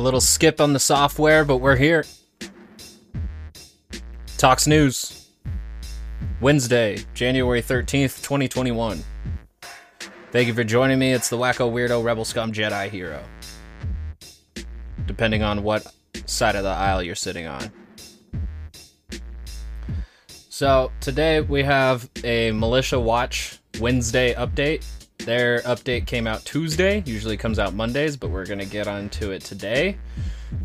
A little skip on the software, but we're here. Talks News. Wednesday, January 13th, 2021. Thank you for joining me. It's the Wacko Weirdo Rebel Scum Jedi Hero. Depending on what side of the aisle you're sitting on. So, today we have a Militia Watch Wednesday update. Their update came out Tuesday, usually comes out Mondays, but we're going to get onto it today.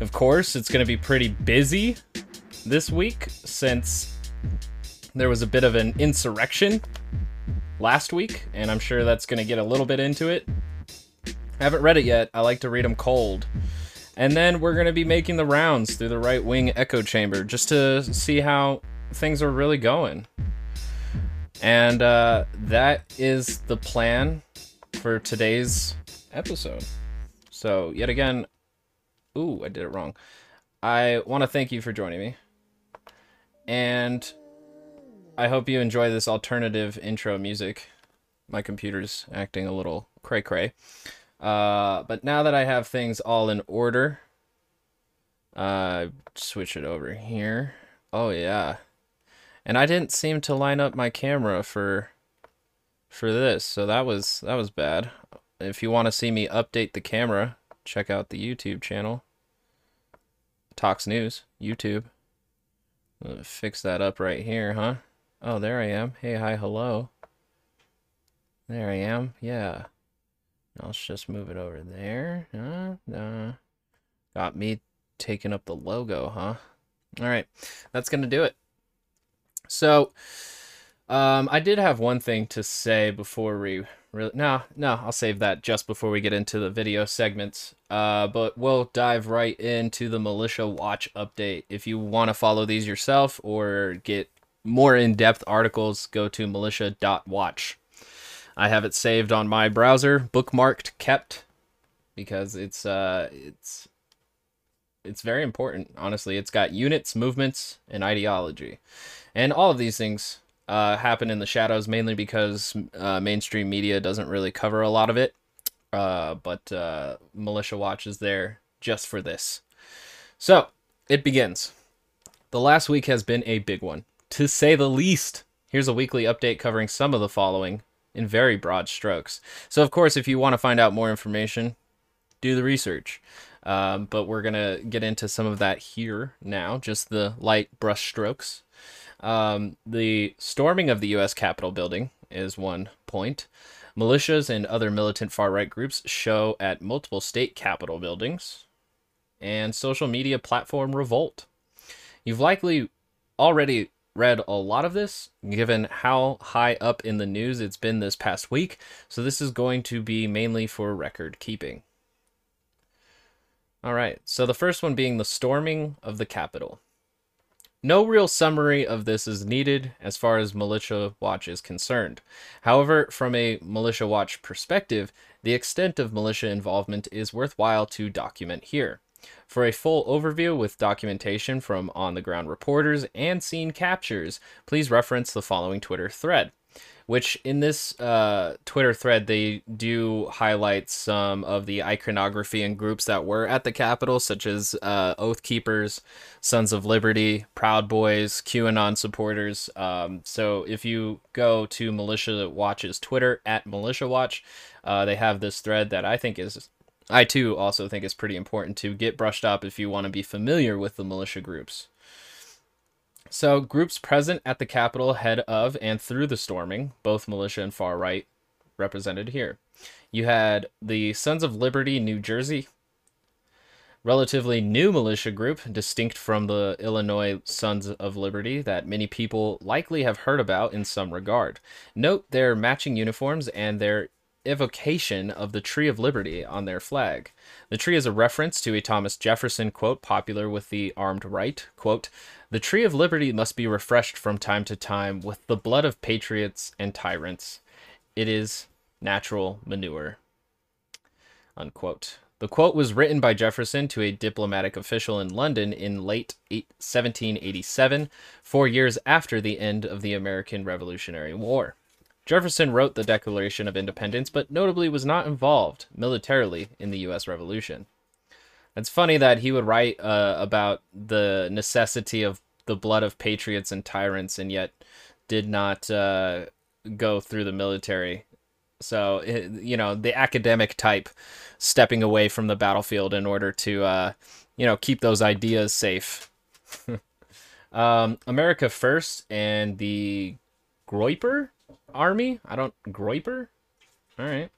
Of course, it's going to be pretty busy this week since there was a bit of an insurrection last week, and I'm sure that's going to get a little bit into it. I haven't read it yet. I like to read them cold. And then we're going to be making the rounds through the right wing echo chamber just to see how things are really going. And uh, that is the plan for today's episode. So, yet again, ooh, I did it wrong. I want to thank you for joining me. And I hope you enjoy this alternative intro music. My computer's acting a little cray cray. Uh, but now that I have things all in order, uh, switch it over here. Oh yeah, and I didn't seem to line up my camera for for this, so that was that was bad. If you want to see me update the camera, check out the YouTube channel. Talks News, YouTube. fix that up right here, huh? Oh, there I am. Hey, hi, hello. There I am. Yeah. Let's just move it over there. Uh, uh, got me taking up the logo, huh? All right. That's going to do it. So, um, I did have one thing to say before we really. No, no, I'll save that just before we get into the video segments. Uh, but we'll dive right into the Militia Watch update. If you want to follow these yourself or get more in depth articles, go to militia.watch. I have it saved on my browser, bookmarked, kept, because it's uh it's it's very important. Honestly, it's got units, movements, and ideology. And all of these things uh, happen in the shadows mainly because uh, mainstream media doesn't really cover a lot of it. Uh, but uh, Militia Watch is there just for this. So it begins. The last week has been a big one, to say the least. Here's a weekly update covering some of the following in very broad strokes. So, of course, if you want to find out more information, do the research. Um, but we're going to get into some of that here now, just the light brush strokes. Um, the storming of the U.S. Capitol building is one point. Militias and other militant far right groups show at multiple state capitol buildings. And social media platform revolt. You've likely already read a lot of this, given how high up in the news it's been this past week, so this is going to be mainly for record keeping. All right, so the first one being the storming of the Capitol. No real summary of this is needed as far as Militia Watch is concerned. However, from a Militia Watch perspective, the extent of militia involvement is worthwhile to document here. For a full overview with documentation from on the ground reporters and scene captures, please reference the following Twitter thread which in this uh, Twitter thread, they do highlight some of the iconography and groups that were at the Capitol, such as uh, Oath Keepers, Sons of Liberty, Proud Boys, QAnon supporters. Um, so if you go to Militia Watch's Twitter, at Militia Watch, uh, they have this thread that I think is I too also think is pretty important to get brushed up if you want to be familiar with the militia groups. So, groups present at the Capitol head of and through the storming, both militia and far right, represented here. You had the Sons of Liberty, New Jersey, relatively new militia group, distinct from the Illinois Sons of Liberty that many people likely have heard about in some regard. Note their matching uniforms and their evocation of the Tree of Liberty on their flag. The tree is a reference to a Thomas Jefferson quote popular with the armed right, quote, "The tree of liberty must be refreshed from time to time with the blood of patriots and tyrants. It is natural manure." Unquote. The quote was written by Jefferson to a diplomatic official in London in late 1787, four years after the end of the American Revolutionary War. Jefferson wrote the Declaration of Independence, but notably was not involved militarily in the U.S. Revolution. It's funny that he would write uh, about the necessity of the blood of patriots and tyrants, and yet did not uh, go through the military. So you know the academic type stepping away from the battlefield in order to uh, you know keep those ideas safe. um, America First and the Groyper Army. I don't Groiper? All right.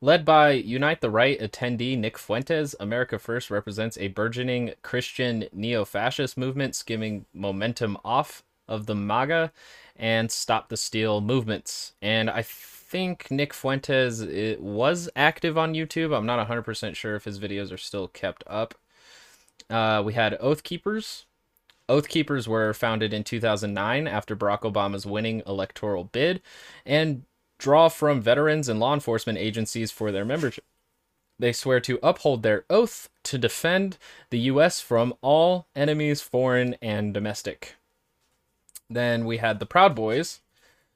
Led by Unite the Right attendee Nick Fuentes, America First represents a burgeoning Christian neo fascist movement skimming momentum off of the MAGA and Stop the Steal movements. And I think Nick Fuentes was active on YouTube. I'm not 100% sure if his videos are still kept up. Uh, we had Oath Keepers. Oath Keepers were founded in 2009 after Barack Obama's winning electoral bid and draw from veterans and law enforcement agencies for their membership. They swear to uphold their oath to defend the U.S. from all enemies, foreign and domestic. Then we had the Proud Boys.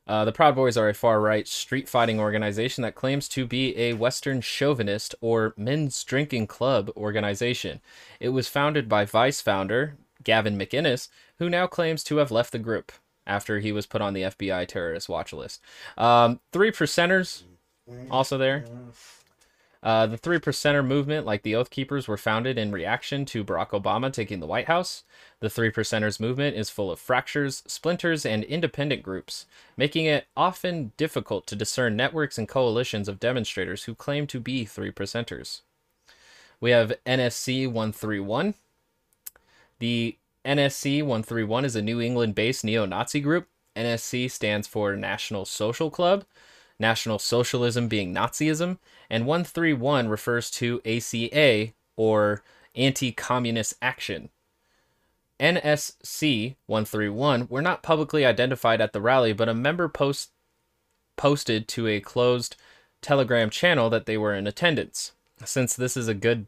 Uh, the Proud Boys are a far right street fighting organization that claims to be a Western chauvinist or men's drinking club organization. It was founded by Vice founder Gavin McInnes, who now claims to have left the group after he was put on the FBI terrorist watch list. Um, three percenters also there. Uh, the three percenter movement, like the Oath Keepers, were founded in reaction to Barack Obama taking the White House. The three percenters movement is full of fractures, splinters, and independent groups, making it often difficult to discern networks and coalitions of demonstrators who claim to be three percenters. We have NSC 131. The NSC 131 is a New England based neo Nazi group. NSC stands for National Social Club, National Socialism being Nazism, and 131 refers to ACA or Anti Communist Action. NSC 131 were not publicly identified at the rally, but a member post posted to a closed Telegram channel that they were in attendance. Since this is a good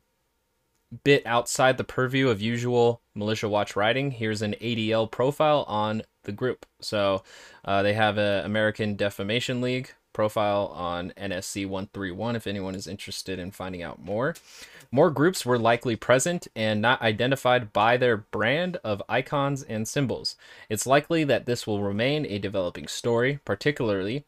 bit outside the purview of usual Militia Watch writing, here's an ADL profile on the group. So uh, they have an American Defamation League profile on NSC 131 if anyone is interested in finding out more. More groups were likely present and not identified by their brand of icons and symbols. It's likely that this will remain a developing story, particularly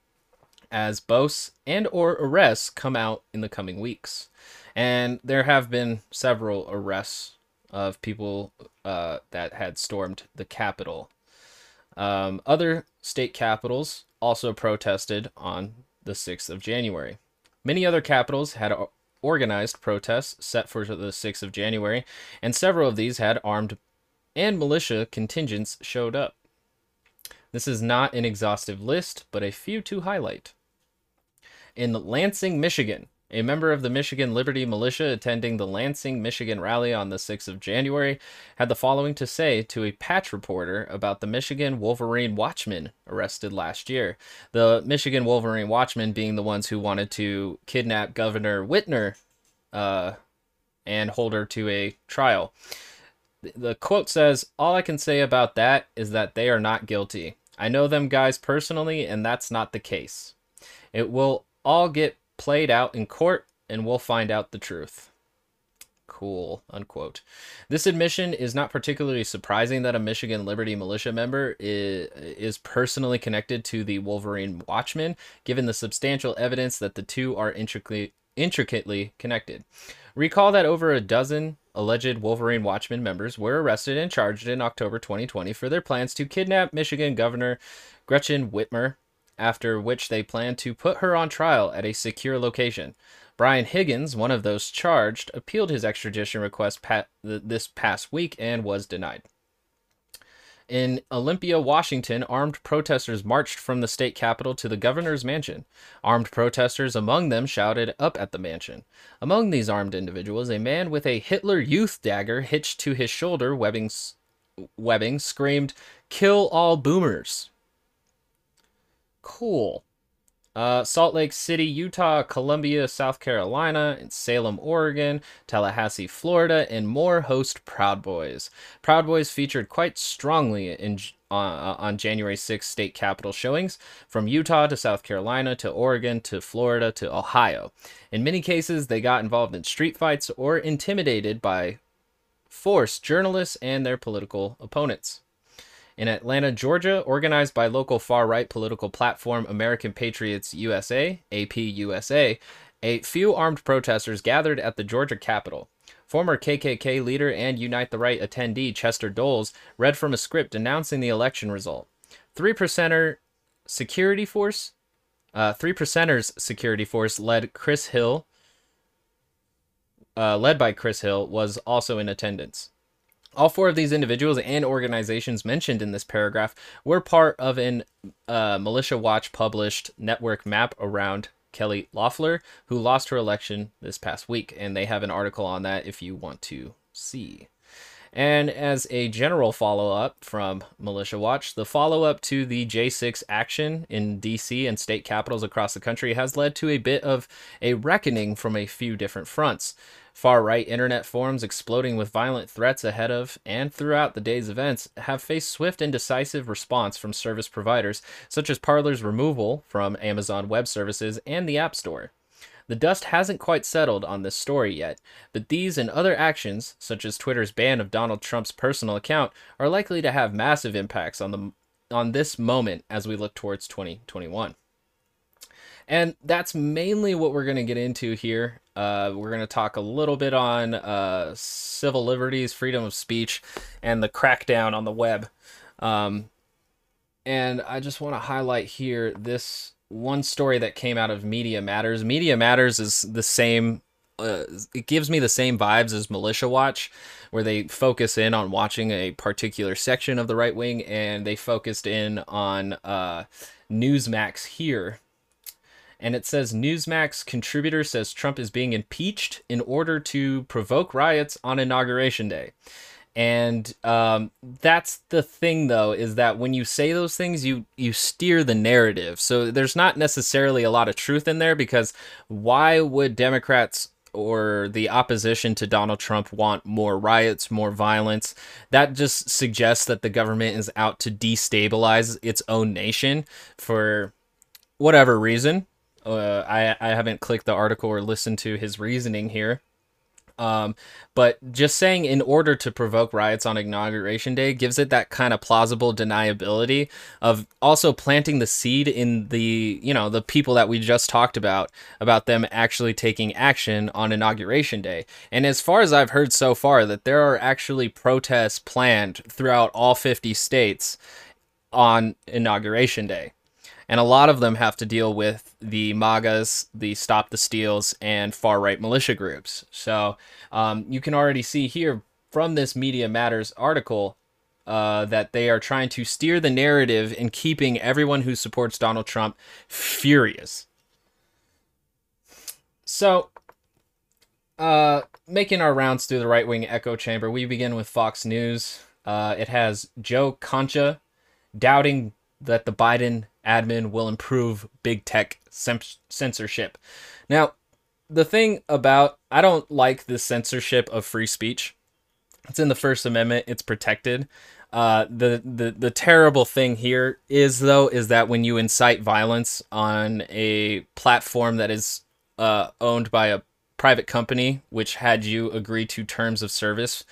as boasts and or arrests come out in the coming weeks. And there have been several arrests of people uh, that had stormed the Capitol. Um, other state capitals also protested on the 6th of January. Many other capitals had organized protests set for the 6th of January, and several of these had armed and militia contingents showed up. This is not an exhaustive list, but a few to highlight. In Lansing, Michigan, a member of the Michigan Liberty Militia attending the Lansing, Michigan rally on the 6th of January had the following to say to a patch reporter about the Michigan Wolverine Watchmen arrested last year. The Michigan Wolverine Watchmen being the ones who wanted to kidnap Governor Whitmer uh, and hold her to a trial. The quote says, All I can say about that is that they are not guilty. I know them guys personally, and that's not the case. It will all get played out in court and we'll find out the truth. Cool, unquote. This admission is not particularly surprising that a Michigan Liberty Militia member is, is personally connected to the Wolverine Watchmen, given the substantial evidence that the two are intricately, intricately connected. Recall that over a dozen alleged Wolverine Watchmen members were arrested and charged in October 2020 for their plans to kidnap Michigan Governor Gretchen Whitmer after which they plan to put her on trial at a secure location. Brian Higgins, one of those charged, appealed his extradition request pa- this past week and was denied. In Olympia, Washington, armed protesters marched from the state capitol to the governor's mansion. Armed protesters among them shouted up at the mansion. Among these armed individuals, a man with a Hitler Youth dagger hitched to his shoulder webbing, webbing screamed, Kill all boomers! Cool. uh, Salt Lake City, Utah, Columbia, South Carolina, and Salem, Oregon, Tallahassee, Florida, and more host Proud Boys. Proud Boys featured quite strongly in uh, on January 6th state capitol showings from Utah to South Carolina to Oregon to Florida to Ohio. In many cases, they got involved in street fights or intimidated by force journalists and their political opponents. In Atlanta, Georgia, organized by local far right political platform American Patriots USA, APUSA, a few armed protesters gathered at the Georgia Capitol. Former KKK leader and Unite the Right attendee Chester Doles read from a script announcing the election result. Three percenter security force, uh, three percenters security force led Chris Hill, uh, led by Chris Hill, was also in attendance. All four of these individuals and organizations mentioned in this paragraph were part of an uh, Militia Watch published network map around Kelly Loeffler, who lost her election this past week. And they have an article on that if you want to see. And as a general follow up from Militia Watch, the follow up to the J6 action in DC and state capitals across the country has led to a bit of a reckoning from a few different fronts. Far right internet forums exploding with violent threats ahead of and throughout the day's events have faced swift and decisive response from service providers, such as Parler's removal from Amazon Web Services and the App Store. The dust hasn't quite settled on this story yet, but these and other actions, such as Twitter's ban of Donald Trump's personal account, are likely to have massive impacts on the on this moment as we look towards 2021. And that's mainly what we're going to get into here. Uh, we're going to talk a little bit on uh, civil liberties, freedom of speech, and the crackdown on the web. Um, and I just want to highlight here this one story that came out of Media Matters. Media Matters is the same. Uh, it gives me the same vibes as Militia Watch, where they focus in on watching a particular section of the right wing, and they focused in on uh, Newsmax here and it says Newsmax contributor says Trump is being impeached in order to provoke riots on inauguration day. And um, that's the thing, though, is that when you say those things, you you steer the narrative. So there's not necessarily a lot of truth in there because why would Democrats or the opposition to Donald Trump want more riots, more violence? That just suggests that the government is out to destabilize its own nation for whatever reason. Uh, I I haven't clicked the article or listened to his reasoning here. Um, but just saying in order to provoke riots on inauguration day gives it that kind of plausible deniability of also planting the seed in the you know the people that we just talked about about them actually taking action on inauguration day. And as far as I've heard so far that there are actually protests planned throughout all 50 states on inauguration day and a lot of them have to deal with the MAGAs, the Stop the Steals, and far right militia groups. So um, you can already see here from this Media Matters article uh, that they are trying to steer the narrative in keeping everyone who supports Donald Trump furious. So, uh, making our rounds through the right wing echo chamber, we begin with Fox News. Uh, it has Joe Concha doubting that the Biden admin will improve big tech censorship. Now, the thing about I don't like the censorship of free speech. It's in the First Amendment. It's protected. Uh, the the the terrible thing here is though is that when you incite violence on a platform that is uh, owned by a private company, which had you agree to terms of service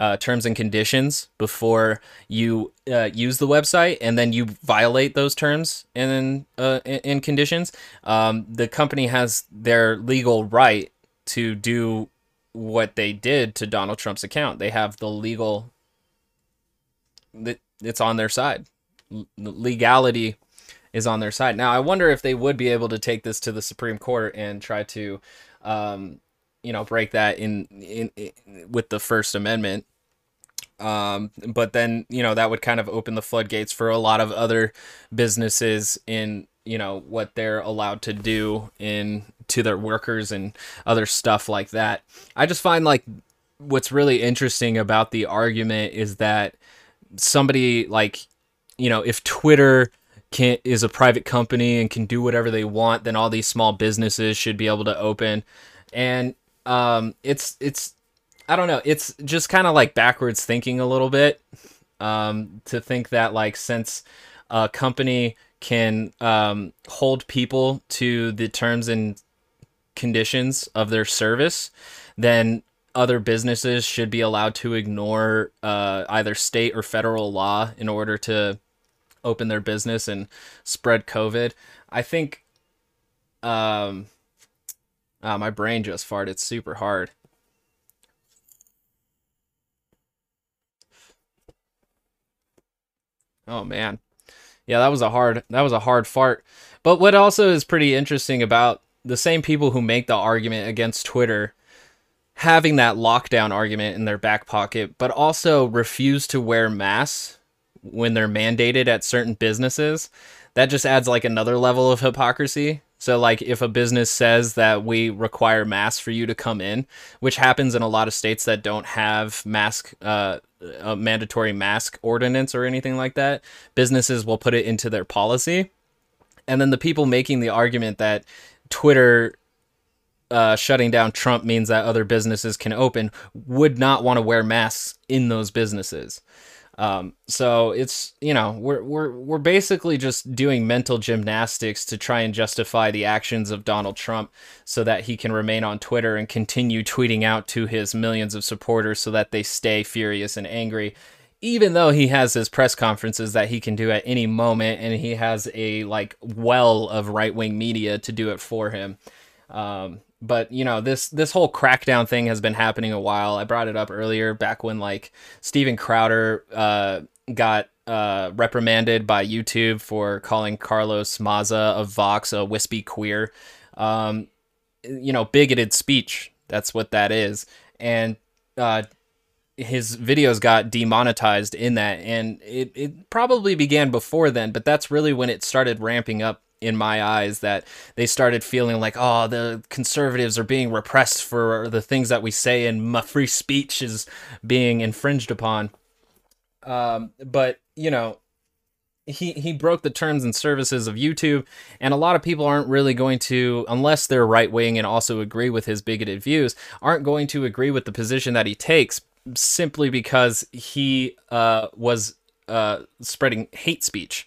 uh, terms and conditions before you uh, use the website, and then you violate those terms and uh, and conditions, um, the company has their legal right to do what they did to Donald Trump's account. They have the legal. It's on their side. Legality is on their side. Now, I wonder if they would be able to take this to the Supreme Court and try to, um, you know, break that in, in, in with the First Amendment um, but then, you know, that would kind of open the floodgates for a lot of other businesses in, you know, what they're allowed to do in to their workers and other stuff like that. I just find like what's really interesting about the argument is that somebody like, you know, if Twitter can is a private company and can do whatever they want, then all these small businesses should be able to open. And um, it's it's I don't know, it's just kind of like backwards thinking a little bit um, to think that like since a company can um, hold people to the terms and conditions of their service, then other businesses should be allowed to ignore uh, either state or federal law in order to open their business and spread COVID. I think um, oh, my brain just farted super hard. Oh man. Yeah, that was a hard that was a hard fart. But what also is pretty interesting about the same people who make the argument against Twitter having that lockdown argument in their back pocket, but also refuse to wear masks when they're mandated at certain businesses, that just adds like another level of hypocrisy. So like if a business says that we require masks for you to come in, which happens in a lot of states that don't have mask uh, a mandatory mask ordinance or anything like that, businesses will put it into their policy. And then the people making the argument that Twitter uh, shutting down Trump means that other businesses can open would not want to wear masks in those businesses. Um, so it's you know we're we're we're basically just doing mental gymnastics to try and justify the actions of Donald Trump so that he can remain on Twitter and continue tweeting out to his millions of supporters so that they stay furious and angry even though he has his press conferences that he can do at any moment and he has a like well of right-wing media to do it for him. Um, but you know this this whole crackdown thing has been happening a while. I brought it up earlier back when like Steven Crowder uh, got uh, reprimanded by YouTube for calling Carlos Maza of Vox a wispy queer. Um, you know, bigoted speech. That's what that is. And uh, his videos got demonetized in that. And it, it probably began before then, but that's really when it started ramping up in my eyes that they started feeling like oh the conservatives are being repressed for the things that we say and my free speech is being infringed upon. Um, but you know he he broke the terms and services of YouTube and a lot of people aren't really going to unless they're right wing and also agree with his bigoted views aren't going to agree with the position that he takes simply because he uh, was uh, spreading hate speech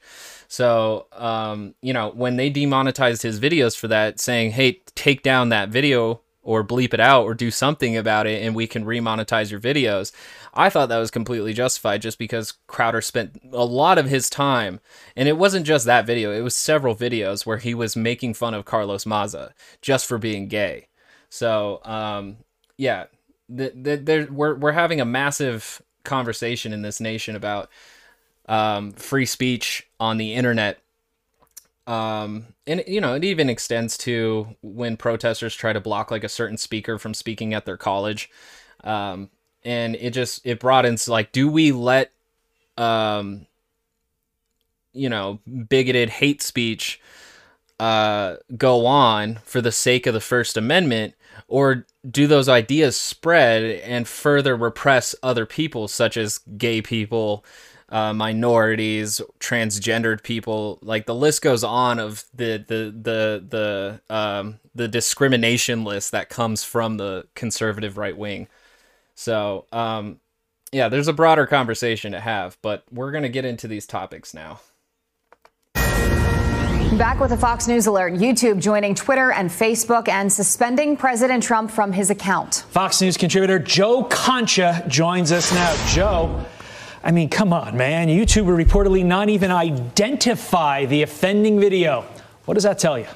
so, um, you know, when they demonetized his videos for that, saying, hey, take down that video or bleep it out or do something about it and we can remonetize your videos. I thought that was completely justified just because Crowder spent a lot of his time, and it wasn't just that video, it was several videos where he was making fun of Carlos Maza just for being gay. So, um, yeah, the, the, we're, we're having a massive conversation in this nation about um, free speech on the internet. Um, and you know, it even extends to when protesters try to block like a certain speaker from speaking at their college. Um, and it just it broadens like, do we let um, you know, bigoted hate speech uh, go on for the sake of the First Amendment, or do those ideas spread and further repress other people, such as gay people, uh, minorities, transgendered people. Like the list goes on of the the the the um, the discrimination list that comes from the conservative right wing. So um, yeah, there's a broader conversation to have, but we're gonna get into these topics now. Back with a Fox News alert. YouTube joining Twitter and Facebook and suspending President Trump from his account. Fox News contributor Joe Concha joins us now. Joe, I mean, come on, man. YouTube will reportedly not even identify the offending video. What does that tell you?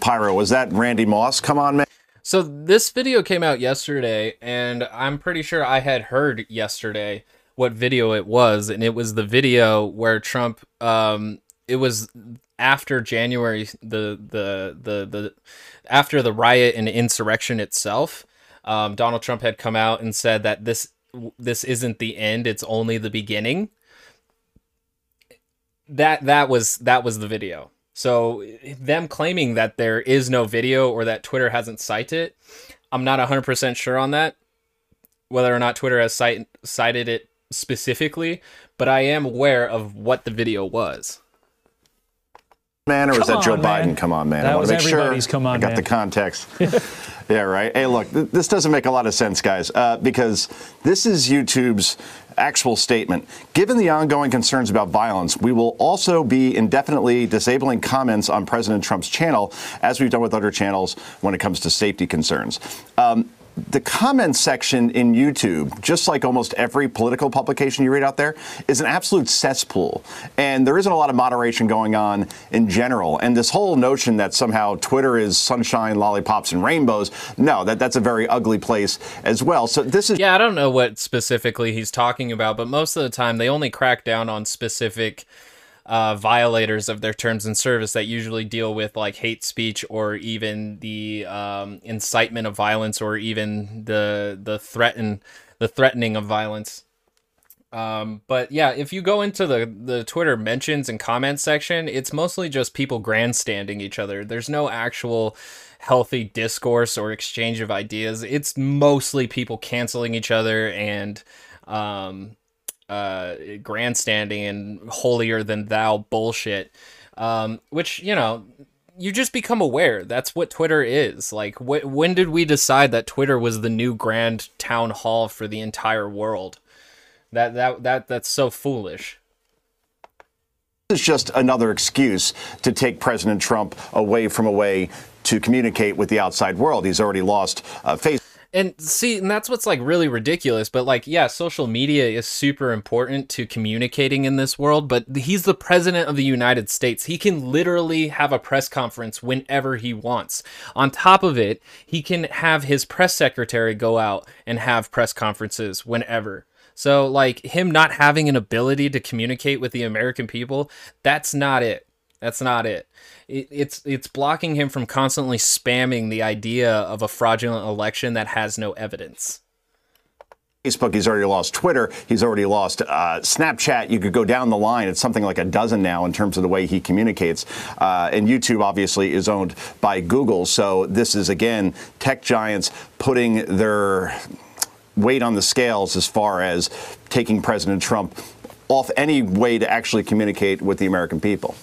Pyro, was that Randy Moss? Come on, man. So this video came out yesterday, and I'm pretty sure I had heard yesterday what video it was, and it was the video where Trump. Um, it was after January, the the the the after the riot and insurrection itself. Um, Donald Trump had come out and said that this this isn't the end it's only the beginning that that was that was the video so them claiming that there is no video or that twitter hasn't cited it i'm not 100% sure on that whether or not twitter has cite, cited it specifically, but I am aware of what the video was. Man, or was Come that Joe on, Biden? man. Come on, man. That I want to make sure come on, I got man. the context. yeah, right. Hey, look, th- this doesn't make a lot of sense, guys, uh, because this is YouTube's actual statement. Given the ongoing concerns about violence, we will also be indefinitely disabling comments on President Trump's channel, as we've done with other channels when it comes to safety concerns. Um, the comment section in YouTube, just like almost every political publication you read out there, is an absolute cesspool. And there isn't a lot of moderation going on in general. And this whole notion that somehow Twitter is sunshine, lollipops, and rainbows, no, that, that's a very ugly place as well. So this is Yeah, I don't know what specifically he's talking about, but most of the time they only crack down on specific uh, violators of their terms and service that usually deal with like hate speech or even the um, incitement of violence or even the the threaten the threatening of violence. Um, but yeah, if you go into the the Twitter mentions and comments section, it's mostly just people grandstanding each other. There's no actual healthy discourse or exchange of ideas. It's mostly people canceling each other and um, uh, grandstanding and holier than thou bullshit. Um, which you know, you just become aware. That's what Twitter is. Like, wh- when did we decide that Twitter was the new grand town hall for the entire world? That that that that's so foolish. This is just another excuse to take President Trump away from a way to communicate with the outside world. He's already lost uh, face. And see, and that's what's like really ridiculous. But like, yeah, social media is super important to communicating in this world. But he's the president of the United States. He can literally have a press conference whenever he wants. On top of it, he can have his press secretary go out and have press conferences whenever. So, like, him not having an ability to communicate with the American people, that's not it. That's not it. it. It's it's blocking him from constantly spamming the idea of a fraudulent election that has no evidence. Facebook, he's already lost Twitter, he's already lost uh, Snapchat. You could go down the line. It's something like a dozen now in terms of the way he communicates. Uh, and YouTube, obviously, is owned by Google. So this is, again, tech giants putting their weight on the scales as far as taking President Trump off any way to actually communicate with the American people.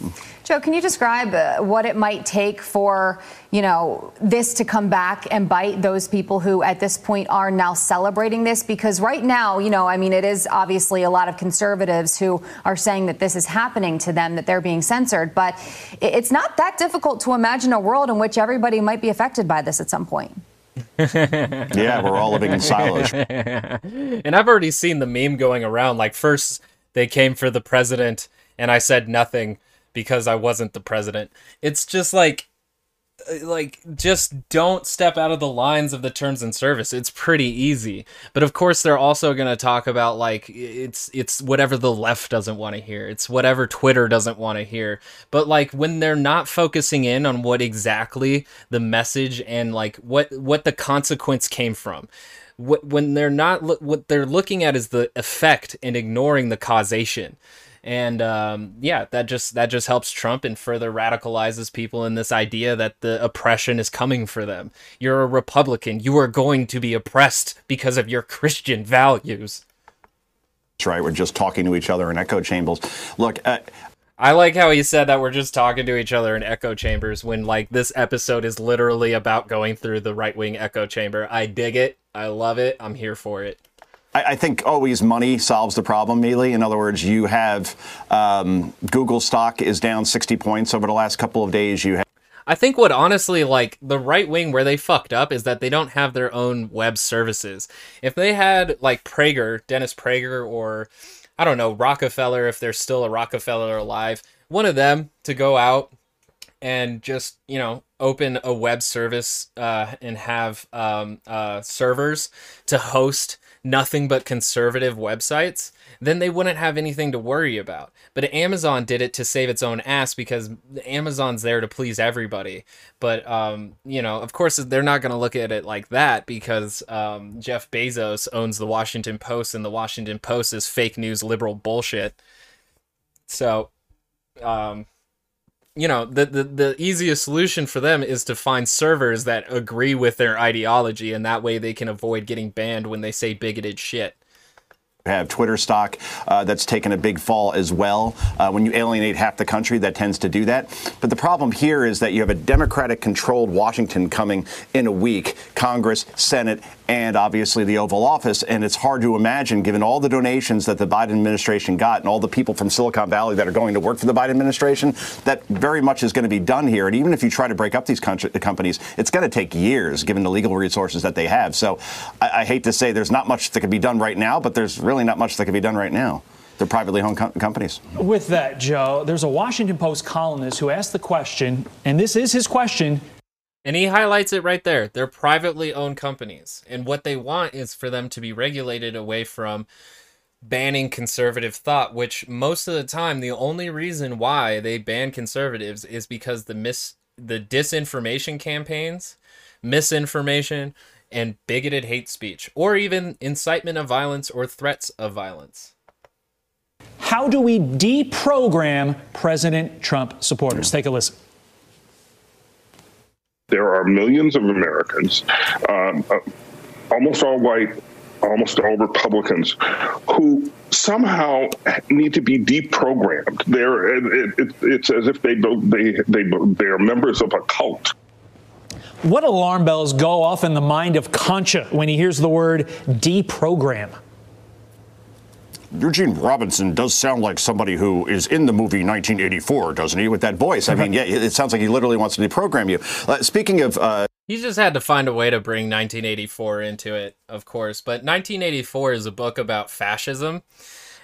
Joe, can you describe uh, what it might take for, you know, this to come back and bite those people who at this point are now celebrating this? Because right now, you know, I mean, it is obviously a lot of conservatives who are saying that this is happening to them, that they're being censored. But it's not that difficult to imagine a world in which everybody might be affected by this at some point. yeah, we're all living in silos. And I've already seen the meme going around. Like, first they came for the president, and I said nothing because I wasn't the president. It's just like, uh, like, just don't step out of the lines of the terms and service. It's pretty easy. But of course, they're also going to talk about like it's it's whatever the left doesn't want to hear. It's whatever Twitter doesn't want to hear. But like when they're not focusing in on what exactly the message and like what what the consequence came from what when they're not what they're looking at is the effect and ignoring the causation and um, yeah that just that just helps trump and further radicalizes people in this idea that the oppression is coming for them you're a republican you are going to be oppressed because of your christian values That's right. We're just talking to each other in echo chambers. Look, uh, I like how he said that we're just talking to each other in echo chambers when like this episode is literally about going through the right wing echo chamber. I dig it. I love it. I'm here for it. I, think always money solves the problem, Mealy. In other words, you have um, Google stock is down 60 points over the last couple of days. You have I think what honestly, like the right wing, where they fucked up is that they don't have their own web services. If they had like Prager, Dennis Prager, or I don't know, Rockefeller, if there's still a Rockefeller alive, one of them to go out and just, you know, open a web service uh, and have um, uh, servers to host nothing but conservative websites, then they wouldn't have anything to worry about. But Amazon did it to save its own ass because Amazon's there to please everybody. But um, you know, of course, they're not going to look at it like that because um, Jeff Bezos owns the Washington Post, and the Washington Post is fake news, liberal bullshit. So, um, you know, the, the the easiest solution for them is to find servers that agree with their ideology, and that way they can avoid getting banned when they say bigoted shit. have Twitter stock uh, that's taken a big fall as well. Uh, when you alienate half the country, that tends to do that. But the problem here is that you have a Democratic controlled Washington coming in a week Congress, Senate, and obviously the Oval Office. And it's hard to imagine, given all the donations that the Biden administration got and all the people from Silicon Valley that are going to work for the Biden administration, that very much is going to be done here. And even if you try to break up these companies, it's going to take years, given the legal resources that they have. So I, I hate to say there's not much that can be done right now, but there's really not much that can be done right now. They're privately owned com- companies. With that, Joe, there's a Washington Post columnist who asked the question, and this is his question and he highlights it right there. They're privately owned companies. And what they want is for them to be regulated away from banning conservative thought, which most of the time the only reason why they ban conservatives is because the mis the disinformation campaigns, misinformation, and bigoted hate speech, or even incitement of violence or threats of violence. How do we deprogram President Trump supporters? Take a listen there are millions of Americans, um, uh, almost all white, almost all Republicans, who somehow need to be deprogrammed. They're it, it, it's as if they they they they are members of a cult. What alarm bells go off in the mind of Concha when he hears the word deprogram? Eugene Robinson does sound like somebody who is in the movie 1984, doesn't he? With that voice. I mean, yeah, it sounds like he literally wants to deprogram you. Uh, speaking of. Uh, he just had to find a way to bring 1984 into it, of course. But 1984 is a book about fascism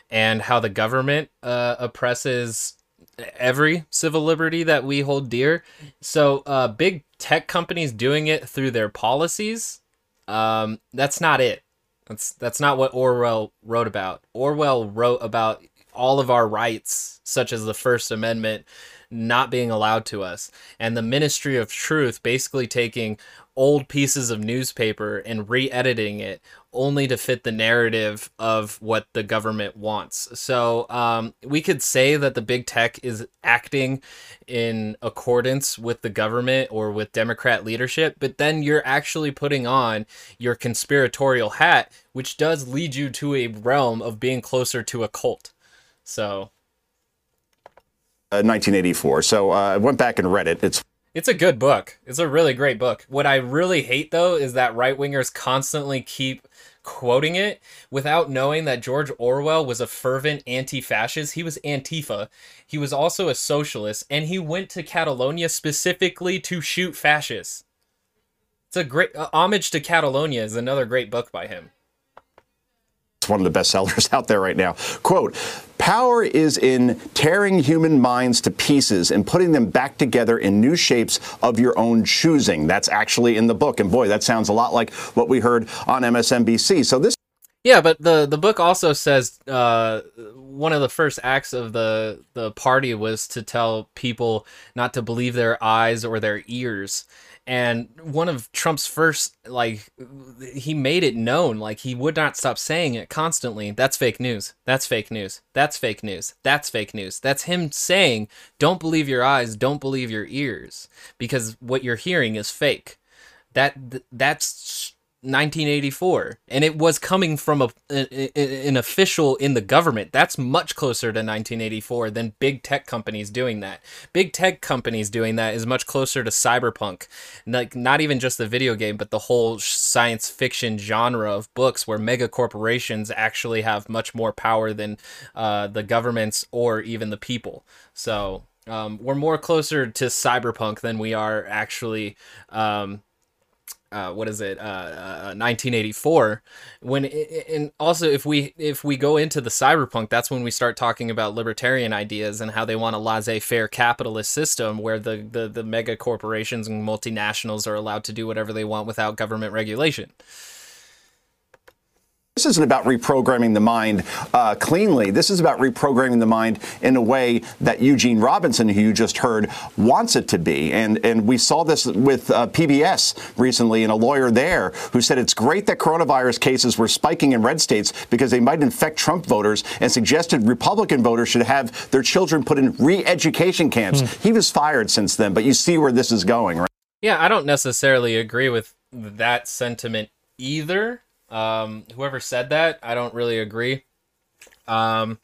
and how the government uh, oppresses every civil liberty that we hold dear. So, uh, big tech companies doing it through their policies, um, that's not it. That's that's not what Orwell wrote about. Orwell wrote about all of our rights, such as the First Amendment, not being allowed to us, and the Ministry of Truth basically taking old pieces of newspaper and re-editing it only to fit the narrative of what the government wants. So um, we could say that the big tech is acting in accordance with the government or with Democrat leadership, but then you're actually putting on your conspiratorial hat, which does lead you to a realm of being closer to a cult. So. Uh, 1984. So uh, I went back and read it. It's it's a good book. It's a really great book. What I really hate though is that right wingers constantly keep quoting it without knowing that George Orwell was a fervent anti fascist. He was Antifa. He was also a socialist, and he went to Catalonia specifically to shoot fascists. It's a great uh, homage to Catalonia is another great book by him. It's one of the best sellers out there right now. Quote, Power is in tearing human minds to pieces and putting them back together in new shapes of your own choosing. That's actually in the book. And boy, that sounds a lot like what we heard on MSNBC. So this. Yeah, but the, the book also says uh, one of the first acts of the the party was to tell people not to believe their eyes or their ears and one of Trump's first like he made it known like he would not stop saying it constantly that's fake news. That's fake news. That's fake news. That's fake news. That's him saying don't believe your eyes. Don't believe your ears because what you're hearing is fake. That that's 1984 and it was coming from a, an official in the government. That's much closer to 1984 than big tech companies doing that. Big tech companies doing that is much closer to cyberpunk. Like not even just the video game but the whole science fiction genre of books where mega corporations actually have much more power than uh, the governments or even the people. So um, we're more closer to cyberpunk than we are actually um, uh, what is it, uh, uh, 1984. When it, and also if we if we go into the cyberpunk, that's when we start talking about libertarian ideas and how they want a laissez-faire capitalist system where the, the the mega corporations and multinationals are allowed to do whatever they want without government regulation. This isn't about reprogramming the mind uh, cleanly. This is about reprogramming the mind in a way that Eugene Robinson, who you just heard, wants it to be. And and we saw this with uh, PBS recently, and a lawyer there who said it's great that coronavirus cases were spiking in red states because they might infect Trump voters, and suggested Republican voters should have their children put in re-education camps. Hmm. He was fired since then, but you see where this is going, right? Yeah, I don't necessarily agree with that sentiment either. Um, whoever said that, I don't really agree. Um,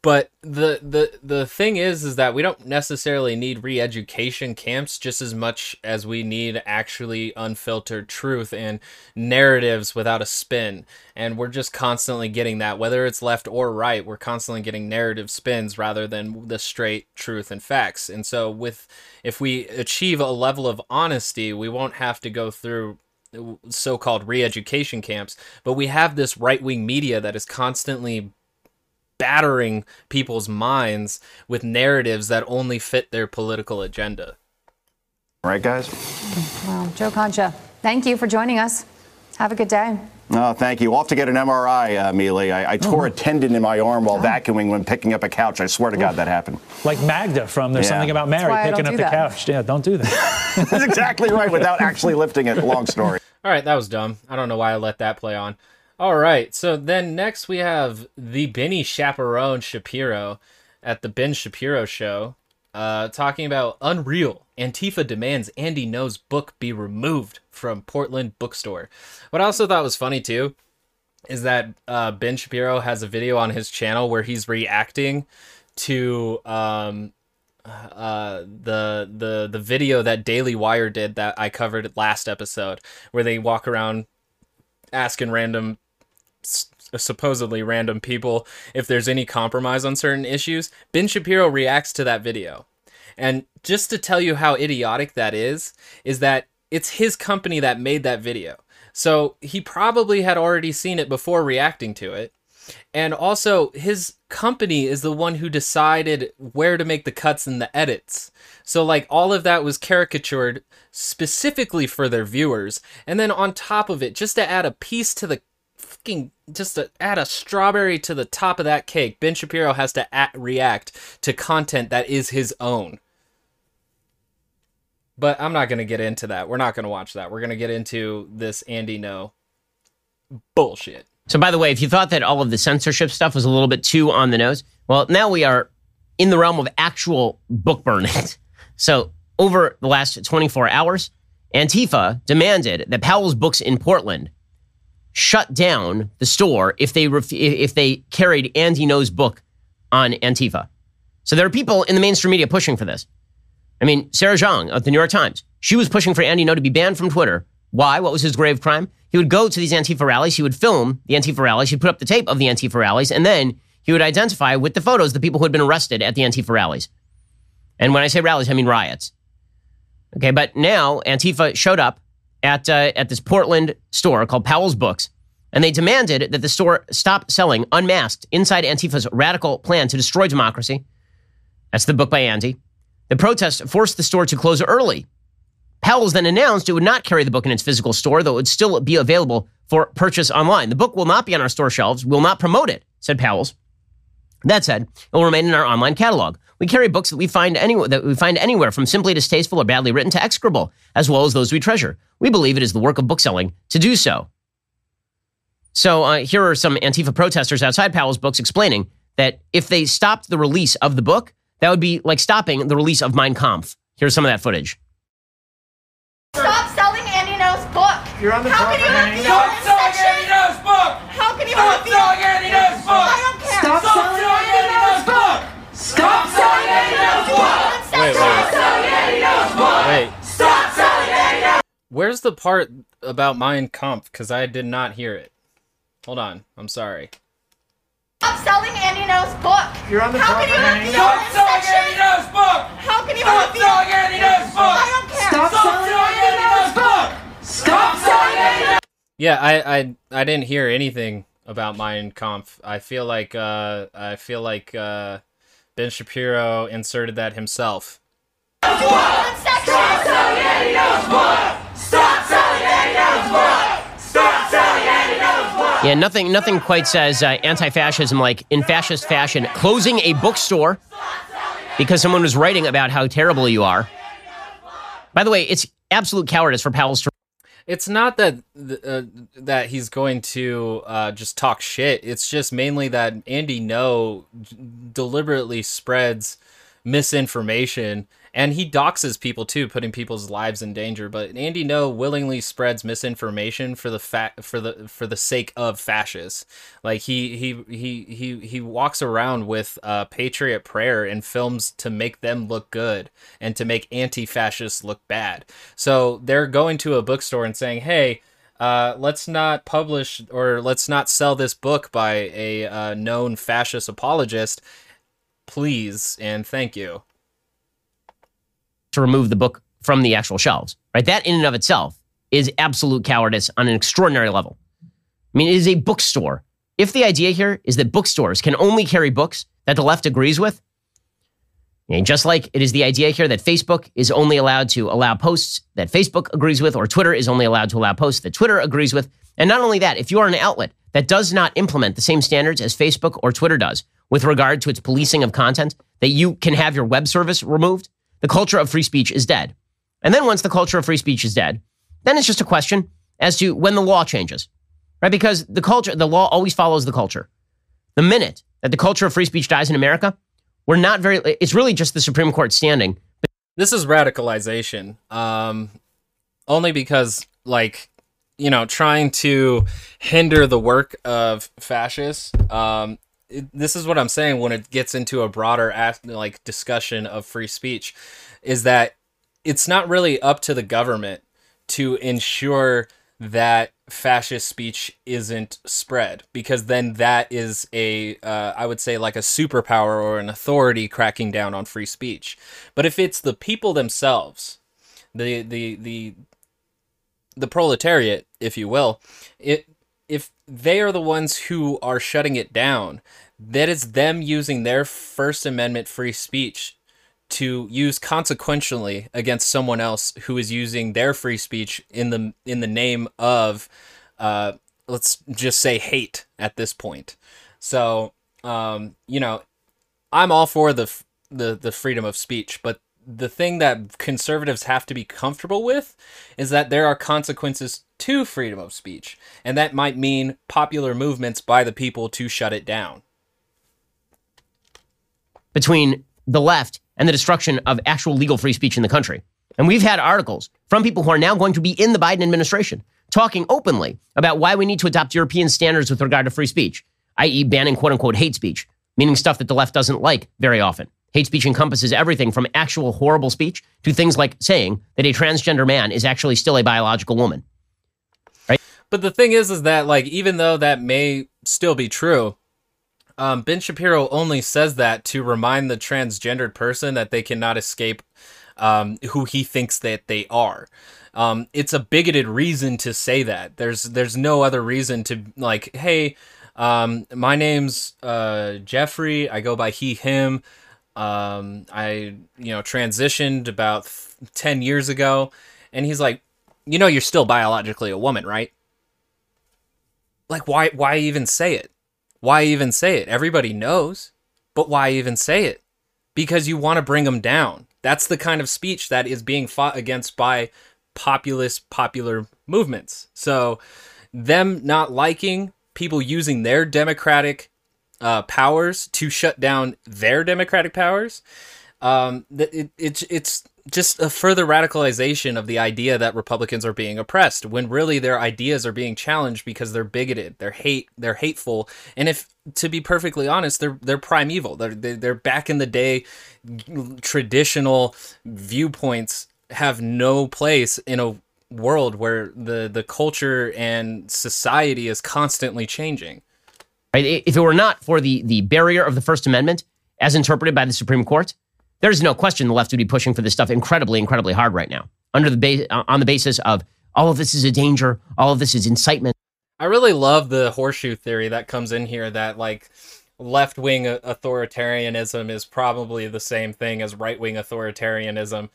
but the the the thing is is that we don't necessarily need re-education camps just as much as we need actually unfiltered truth and narratives without a spin and we're just constantly getting that whether it's left or right we're constantly getting narrative spins rather than the straight truth and facts and so with if we achieve a level of honesty we won't have to go through so-called re-education camps but we have this right-wing media that is constantly battering people's minds with narratives that only fit their political agenda. Right, guys? Well, Joe Concha, thank you for joining us. Have a good day. Oh, thank you. Off to get an MRI, uh, Mealy. I, I tore a tendon in my arm while vacuuming when picking up a couch. I swear to God that happened. Like Magda from There's Yeah. Something About Mary picking up the that. couch. Yeah, don't do that. That's exactly right without actually lifting it. Long story. All right, that was dumb. I don't know why I let that play on. All right, so then next we have the Benny Chaperone Shapiro at the Ben Shapiro show, uh, talking about Unreal. Antifa demands Andy Ngo's book be removed from Portland bookstore. What I also thought was funny too is that uh, Ben Shapiro has a video on his channel where he's reacting to um, uh, the the the video that Daily Wire did that I covered last episode, where they walk around asking random, supposedly random people if there's any compromise on certain issues. Ben Shapiro reacts to that video, and just to tell you how idiotic that is, is that it's his company that made that video. So he probably had already seen it before reacting to it. And also, his company is the one who decided where to make the cuts and the edits. So, like, all of that was caricatured specifically for their viewers. And then on top of it, just to add a piece to the fucking, just to add a strawberry to the top of that cake, Ben Shapiro has to at- react to content that is his own. But I'm not going to get into that. We're not going to watch that. We're going to get into this Andy Ngo bullshit. So, by the way, if you thought that all of the censorship stuff was a little bit too on the nose, well, now we are in the realm of actual book burnings. So, over the last 24 hours, Antifa demanded that Powell's Books in Portland shut down the store if they ref- if they carried Andy Ngo's book on Antifa. So there are people in the mainstream media pushing for this. I mean, Sarah Jeong of the New York Times, she was pushing for Andy Ngo to be banned from Twitter. Why? What was his grave crime? He would go to these Antifa rallies, he would film the Antifa rallies, he'd put up the tape of the Antifa rallies, and then he would identify with the photos the people who had been arrested at the Antifa rallies. And when I say rallies, I mean riots. Okay, but now Antifa showed up at uh, at this Portland store called Powell's Books, and they demanded that the store stop selling unmasked inside Antifa's radical plan to destroy democracy. That's the book by Andy. The protest forced the store to close early. Powell's then announced it would not carry the book in its physical store, though it would still be available for purchase online. The book will not be on our store shelves. We will not promote it, said Powell's. That said, it will remain in our online catalog. We carry books that we find anywhere that we find anywhere from simply distasteful or badly written to execrable, as well as those we treasure. We believe it is the work of bookselling to do so. So uh, here are some Antifa protesters outside Powell's books explaining that if they stopped the release of the book, that would be like stopping the release of Mein Kampf. Here's some of that footage. Stop selling Andy Ngo's book. You're on the How can you have property. the Stop selling section? Andy Ngo's book. How can you Stop have the selling Andy Ngo's book. I don't care. Stop selling Andy Ngo's book. Stop selling Andy Ngo's book. Wait, wait, Selling Andy Ngo's book. wait. Stop selling Andy Ngo's Where's the part about Mein Kampf? Because I did not hear it. Hold on. I'm sorry. Stop selling Andy Ngo's book. You're on the How can you have the Stop selling section? Andy Ngo's book. How can you Stop have the selling Andy Ngo's book. I don't care. Stop selling Andy Ngo's book. Stop selling Andy Ngo's Yeah, I, I I didn't hear anything about Mein Kampf. I feel like uh I feel like uh Ben Shapiro inserted that himself. open section. Stop selling Andy Ngo's book. Stop selling Andy Ngo's book. Stop Yeah, nothing nothing quite says uh, anti-fascism like in fascist fashion closing a bookstore because someone was writing about how terrible you are. By the way, it's absolute cowardice for Powell's to It's not that uh, that he's going to uh, just talk shit. It's just mainly that Andy Ngo deliberately spreads misinformation and he doxes people too, putting people's lives in danger. But Andy Ngo willingly spreads misinformation for the fa- for the for the sake of fascists. Like he he he he he walks around with uh, patriot prayer and films to make them look good and to make anti-fascists look bad. So they're going to a bookstore and saying, "Hey." Uh, let's not publish or let's not sell this book by a uh, known fascist apologist, please and thank you to remove the book from the actual shelves, right? That in and of itself is absolute cowardice on an extraordinary level. I mean, it is a bookstore. If the idea here is that bookstores can only carry books that the left agrees with, and just like it is the idea here that Facebook is only allowed to allow posts that Facebook agrees with, or Twitter is only allowed to allow posts that Twitter agrees with. And not only that, if you are an outlet that does not implement the same standards as Facebook or Twitter does with regard to its policing of content, that you can have your web service removed, the culture of free speech is dead. And then once the culture of free speech is dead, then it's just a question as to when the law changes, right? Because the culture, the law always follows the culture. The minute that the culture of free speech dies in America, we're not very, it's really just the Supreme Court standing. This is radicalization. Um, only because, like, you know, trying to hinder the work of fascists um, it, this is what I'm saying when it gets into a broader like discussion of free speech is that it's not really up to the government to ensure that fascist speech isn't spread because then that is a uh, I would say like a superpower or an authority cracking down on free speech. But if it's the people themselves the the the the proletariat if you will it if they are the ones who are shutting it down, that is them using their First Amendment free speech to use consequentially against someone else who is using their free speech in the in the name of uh, let's just say hate at this point. So um, you know, I'm all for the the the freedom of speech, but the thing that conservatives have to be comfortable with is that there are consequences to freedom of speech, and that might mean popular movements by the people to shut it down. Between the left and the destruction of actual legal free speech in the country. And we've had articles from people who are now going to be in the Biden administration talking openly about why we need to adopt European standards with regard to free speech, i.e., banning quote unquote hate speech, meaning stuff that the left doesn't like very often. Hate speech encompasses everything from actual horrible speech to things like saying that a transgender man is actually still a biological woman. Right? But the thing is, is that like even though that may still be true, um, Ben Shapiro only says that to remind the transgendered person that they cannot escape um, who he thinks that they are. Um, it's a bigoted reason to say that. There's there's no other reason to like, hey, um, my name's uh, Jeffrey. I go by he him. Um, I, you know, transitioned about 10 years ago. And he's like, you know, you're still biologically a woman, right? Like, why, why even say it? Why even say it? Everybody knows, but why even say it? Because you want to bring them down. That's the kind of speech that is being fought against by populist popular movements. So, them not liking people using their democratic uh, powers to shut down their democratic powers. Um, it, it, it's just a further radicalization of the idea that Republicans are being oppressed when really their ideas are being challenged because they're bigoted, they're hate, they're hateful, and if to be perfectly honest, they're they're primeval. They're they're back in the day traditional viewpoints have no place in a world where the the culture and society is constantly changing. Right? If it were not for the, the barrier of the First Amendment, as interpreted by the Supreme Court, there's no question the left would be pushing for this stuff incredibly, incredibly hard right now, under the ba- uh, on the basis of all of this is a danger, all of this is incitement. I really love the horseshoe theory that comes in here that like left wing authoritarianism is probably the same thing as right wing authoritarianism.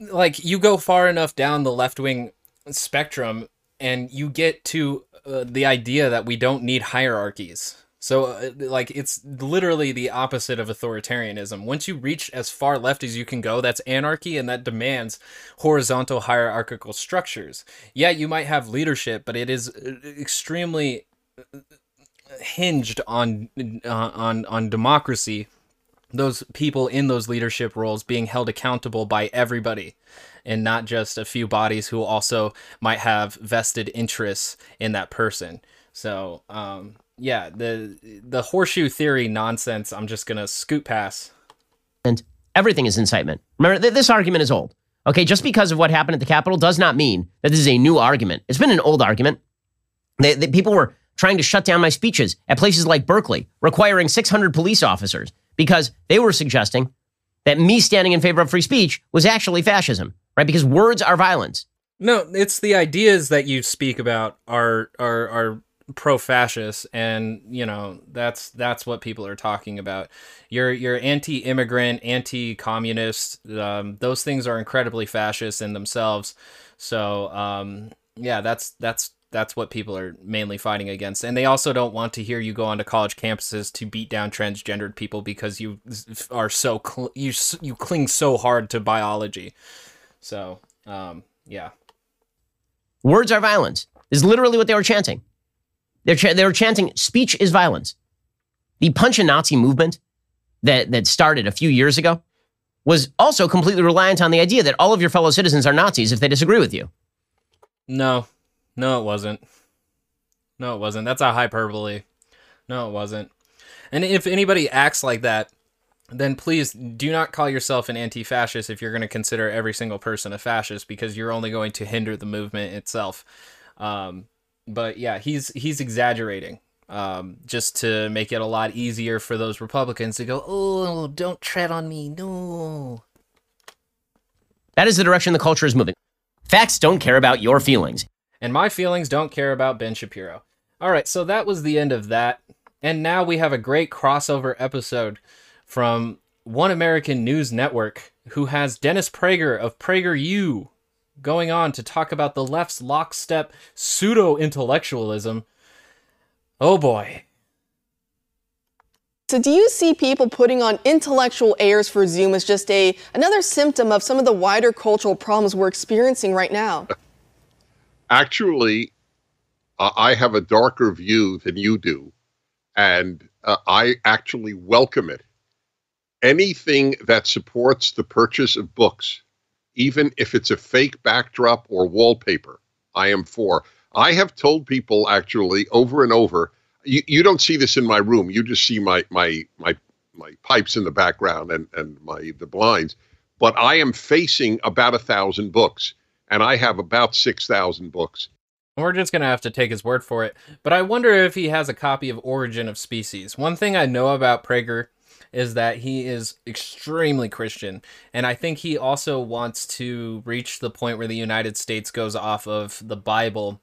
Like you go far enough down the left wing spectrum and you get to uh, the idea that we don't need hierarchies. So, uh, like, it's literally the opposite of authoritarianism. Once you reach as far left as you can go, that's anarchy, and that demands horizontal hierarchical structures. Yeah, you might have leadership, but it is uh, extremely hinged on uh, on on democracy those people in those leadership roles being held accountable by everybody and not just a few bodies who also might have vested interests in that person. So, um, yeah, the the horseshoe theory nonsense. I'm just gonna scoot past. And everything is incitement. Remember, th- this argument is old. Okay, just because of what happened at the Capitol does not mean that this is a new argument. It's been an old argument. They, people were trying to shut down my speeches at places like Berkeley, requiring 600 police officers because they were suggesting that me standing in favor of free speech was actually fascism, right? Because words are violence. No, it's the ideas that you speak about are are are pro-fascist and you know that's that's what people are talking about you're you're anti-immigrant anti-communist um, those things are incredibly fascist in themselves so um, yeah that's that's that's what people are mainly fighting against. And they also don't want to hear you go onto college campuses to beat down transgendered people because you are so cl- you you cling so hard to biology. So um, yeah. Words are violence is literally what they were chanting. They're, ch- they were chanting, speech is violence. The punch a Nazi movement that, that started a few years ago was also completely reliant on the idea that all of your fellow citizens are Nazis if they disagree with you. No, no, it wasn't. No, it wasn't. That's a hyperbole. No, it wasn't. And if anybody acts like that, then please do not call yourself an anti fascist if you're going to consider every single person a fascist because you're only going to hinder the movement itself. Um, but yeah, he's he's exaggerating um, just to make it a lot easier for those Republicans to go, "Oh, don't tread on me, no." That is the direction the culture is moving. Facts don't care about your feelings, and my feelings don't care about Ben Shapiro. All right, so that was the end of that, and now we have a great crossover episode from One American News Network, who has Dennis Prager of PragerU going on to talk about the left's lockstep pseudo intellectualism. Oh boy. So do you see people putting on intellectual airs for Zoom as just a another symptom of some of the wider cultural problems we're experiencing right now? Actually, uh, I have a darker view than you do, and uh, I actually welcome it. Anything that supports the purchase of books even if it's a fake backdrop or wallpaper. I am for. I have told people actually over and over. You, you don't see this in my room. You just see my my my my pipes in the background and and my the blinds. But I am facing about a thousand books, and I have about six thousand books. We're just gonna have to take his word for it. But I wonder if he has a copy of Origin of Species. One thing I know about Prager is that he is extremely Christian. And I think he also wants to reach the point where the United States goes off of the Bible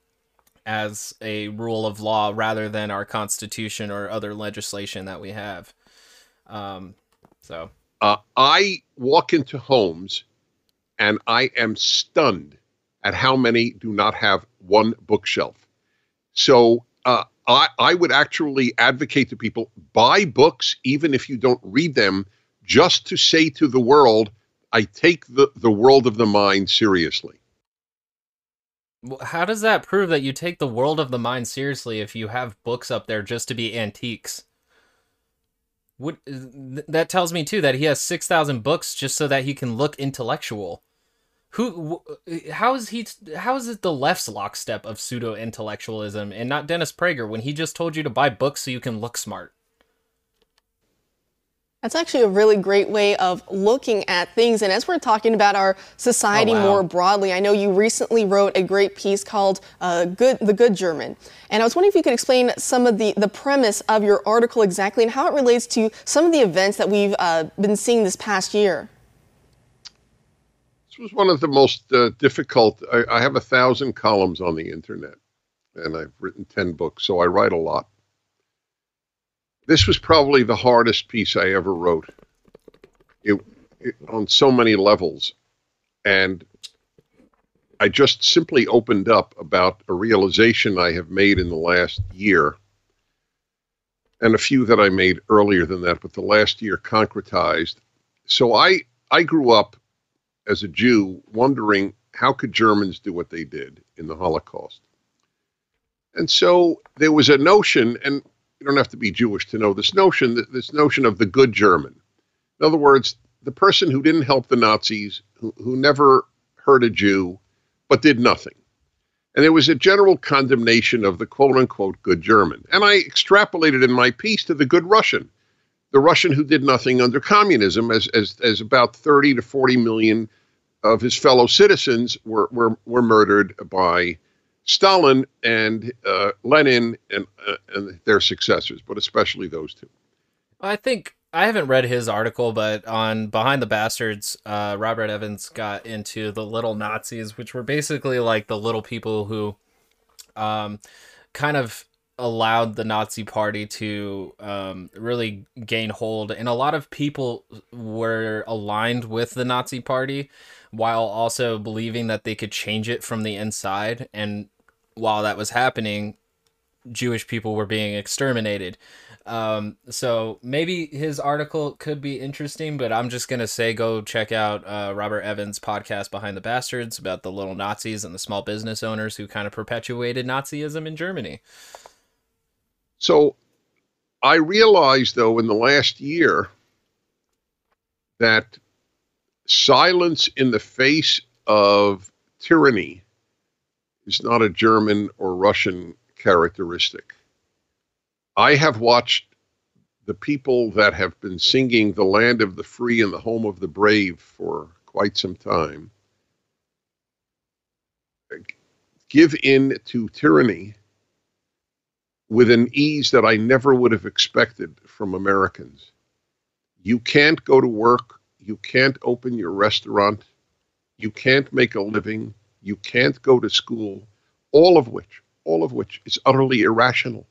as a rule of law rather than our Constitution or other legislation that we have. Um, so. Uh, I walk into homes and I am stunned at how many do not have one bookshelf. So uh, I, I would actually advocate to people buy books, even if you don't read them, just to say to the world, I take the, the world of the mind seriously. How does that prove that you take the world of the mind seriously if you have books up there just to be antiques? What, that tells me too that he has 6,000 books just so that he can look intellectual. Who? How is he? How is it the left's lockstep of pseudo intellectualism and not Dennis Prager when he just told you to buy books so you can look smart? That's actually a really great way of looking at things. And as we're talking about our society oh, wow. more broadly, I know you recently wrote a great piece called uh, "Good, the Good German," and I was wondering if you could explain some of the the premise of your article exactly and how it relates to some of the events that we've uh, been seeing this past year was one of the most uh, difficult. I, I, have a thousand columns on the internet, and I've written 10 books, so I write a lot. This was probably the hardest piece I ever wrote it, it, on so many levels. And I just simply opened up about a realization I have made in the last year and a few that I made earlier than that, but the last year concretized. So I, I grew up as a Jew wondering how could Germans do what they did in the Holocaust. And so there was a notion, and you don't have to be Jewish to know this notion, this notion of the good German. In other words, the person who didn't help the Nazis, who, who never hurt a Jew, but did nothing. And there was a general condemnation of the quote unquote good German. And I extrapolated in my piece to the good Russian, the Russian who did nothing under communism, as, as, as about 30 to 40 million of his fellow citizens were, were, were murdered by Stalin and uh, Lenin and, uh, and their successors, but especially those two. I think I haven't read his article, but on Behind the Bastards, uh, Robert Evans got into the little Nazis, which were basically like the little people who um, kind of allowed the Nazi party to um, really gain hold. And a lot of people were aligned with the Nazi party while also believing that they could change it from the inside. And while that was happening, Jewish people were being exterminated. Um, so maybe his article could be interesting, but I'm just gonna say go check out uh, Robert Evans' podcast Behind the Bastards about the little Nazis and the small business owners who kind of perpetuated Nazism in Germany. So I realized though in the last year that silence in the face of tyranny is not a German or Russian characteristic. I have watched the people that have been singing the land of the free and the home of the brave for quite some time give in to tyranny with an ease that I never would have expected from Americans. You can't go to work, you can't open your restaurant, you can't make a living, you can't go to school, all of which, all of which is utterly irrational.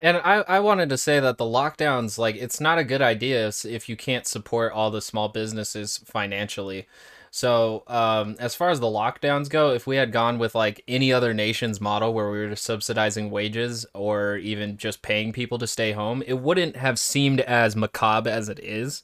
And I, I wanted to say that the lockdowns, like, it's not a good idea if, you can't support all the small businesses financially. So, um, as far as the lockdowns go, if we had gone with like any other nation's model where we were subsidizing wages or even just paying people to stay home, it wouldn't have seemed as macabre as it is.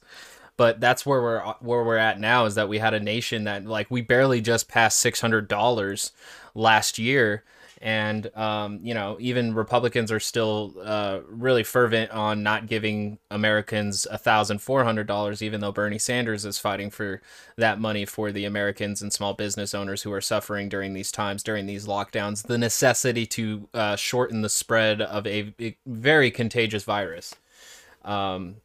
But that's where we're where we're at now is that we had a nation that like we barely just passed six hundred dollars last year and um, you know even Republicans are still uh, really fervent on not giving Americans thousand four hundred dollars, even though Bernie Sanders is fighting for that money for the Americans and small business owners who are suffering during these times, during these lockdowns, the necessity to uh, shorten the spread of a, a very contagious virus. Um,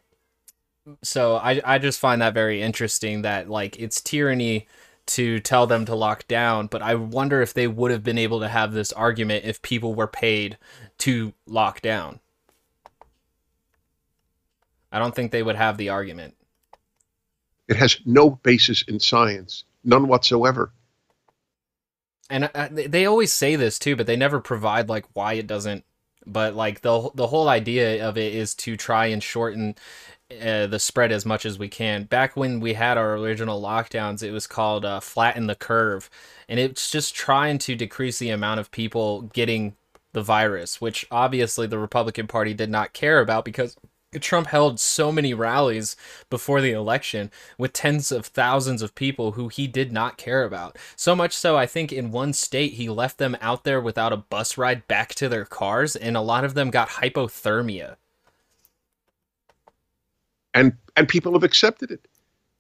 so I I just find that very interesting that like it's tyranny to tell them to lock down, but I wonder if they would have been able to have this argument if people were paid to lock down. I don't think they would have the argument. It has no basis in science, none whatsoever. And uh, they always say this too, but they never provide like why it doesn't. But like the the whole idea of it is to try and shorten uh, the spread as much as we can. Back when we had our original lockdowns, it was called uh, flatten the curve, and it's just trying to decrease the amount of people getting the virus, which obviously the Republican Party did not care about because Trump held so many rallies before the election with tens of thousands of people who he did not care about. So much so, I think in one state he left them out there without a bus ride back to their cars, and a lot of them got hypothermia and and people have accepted it.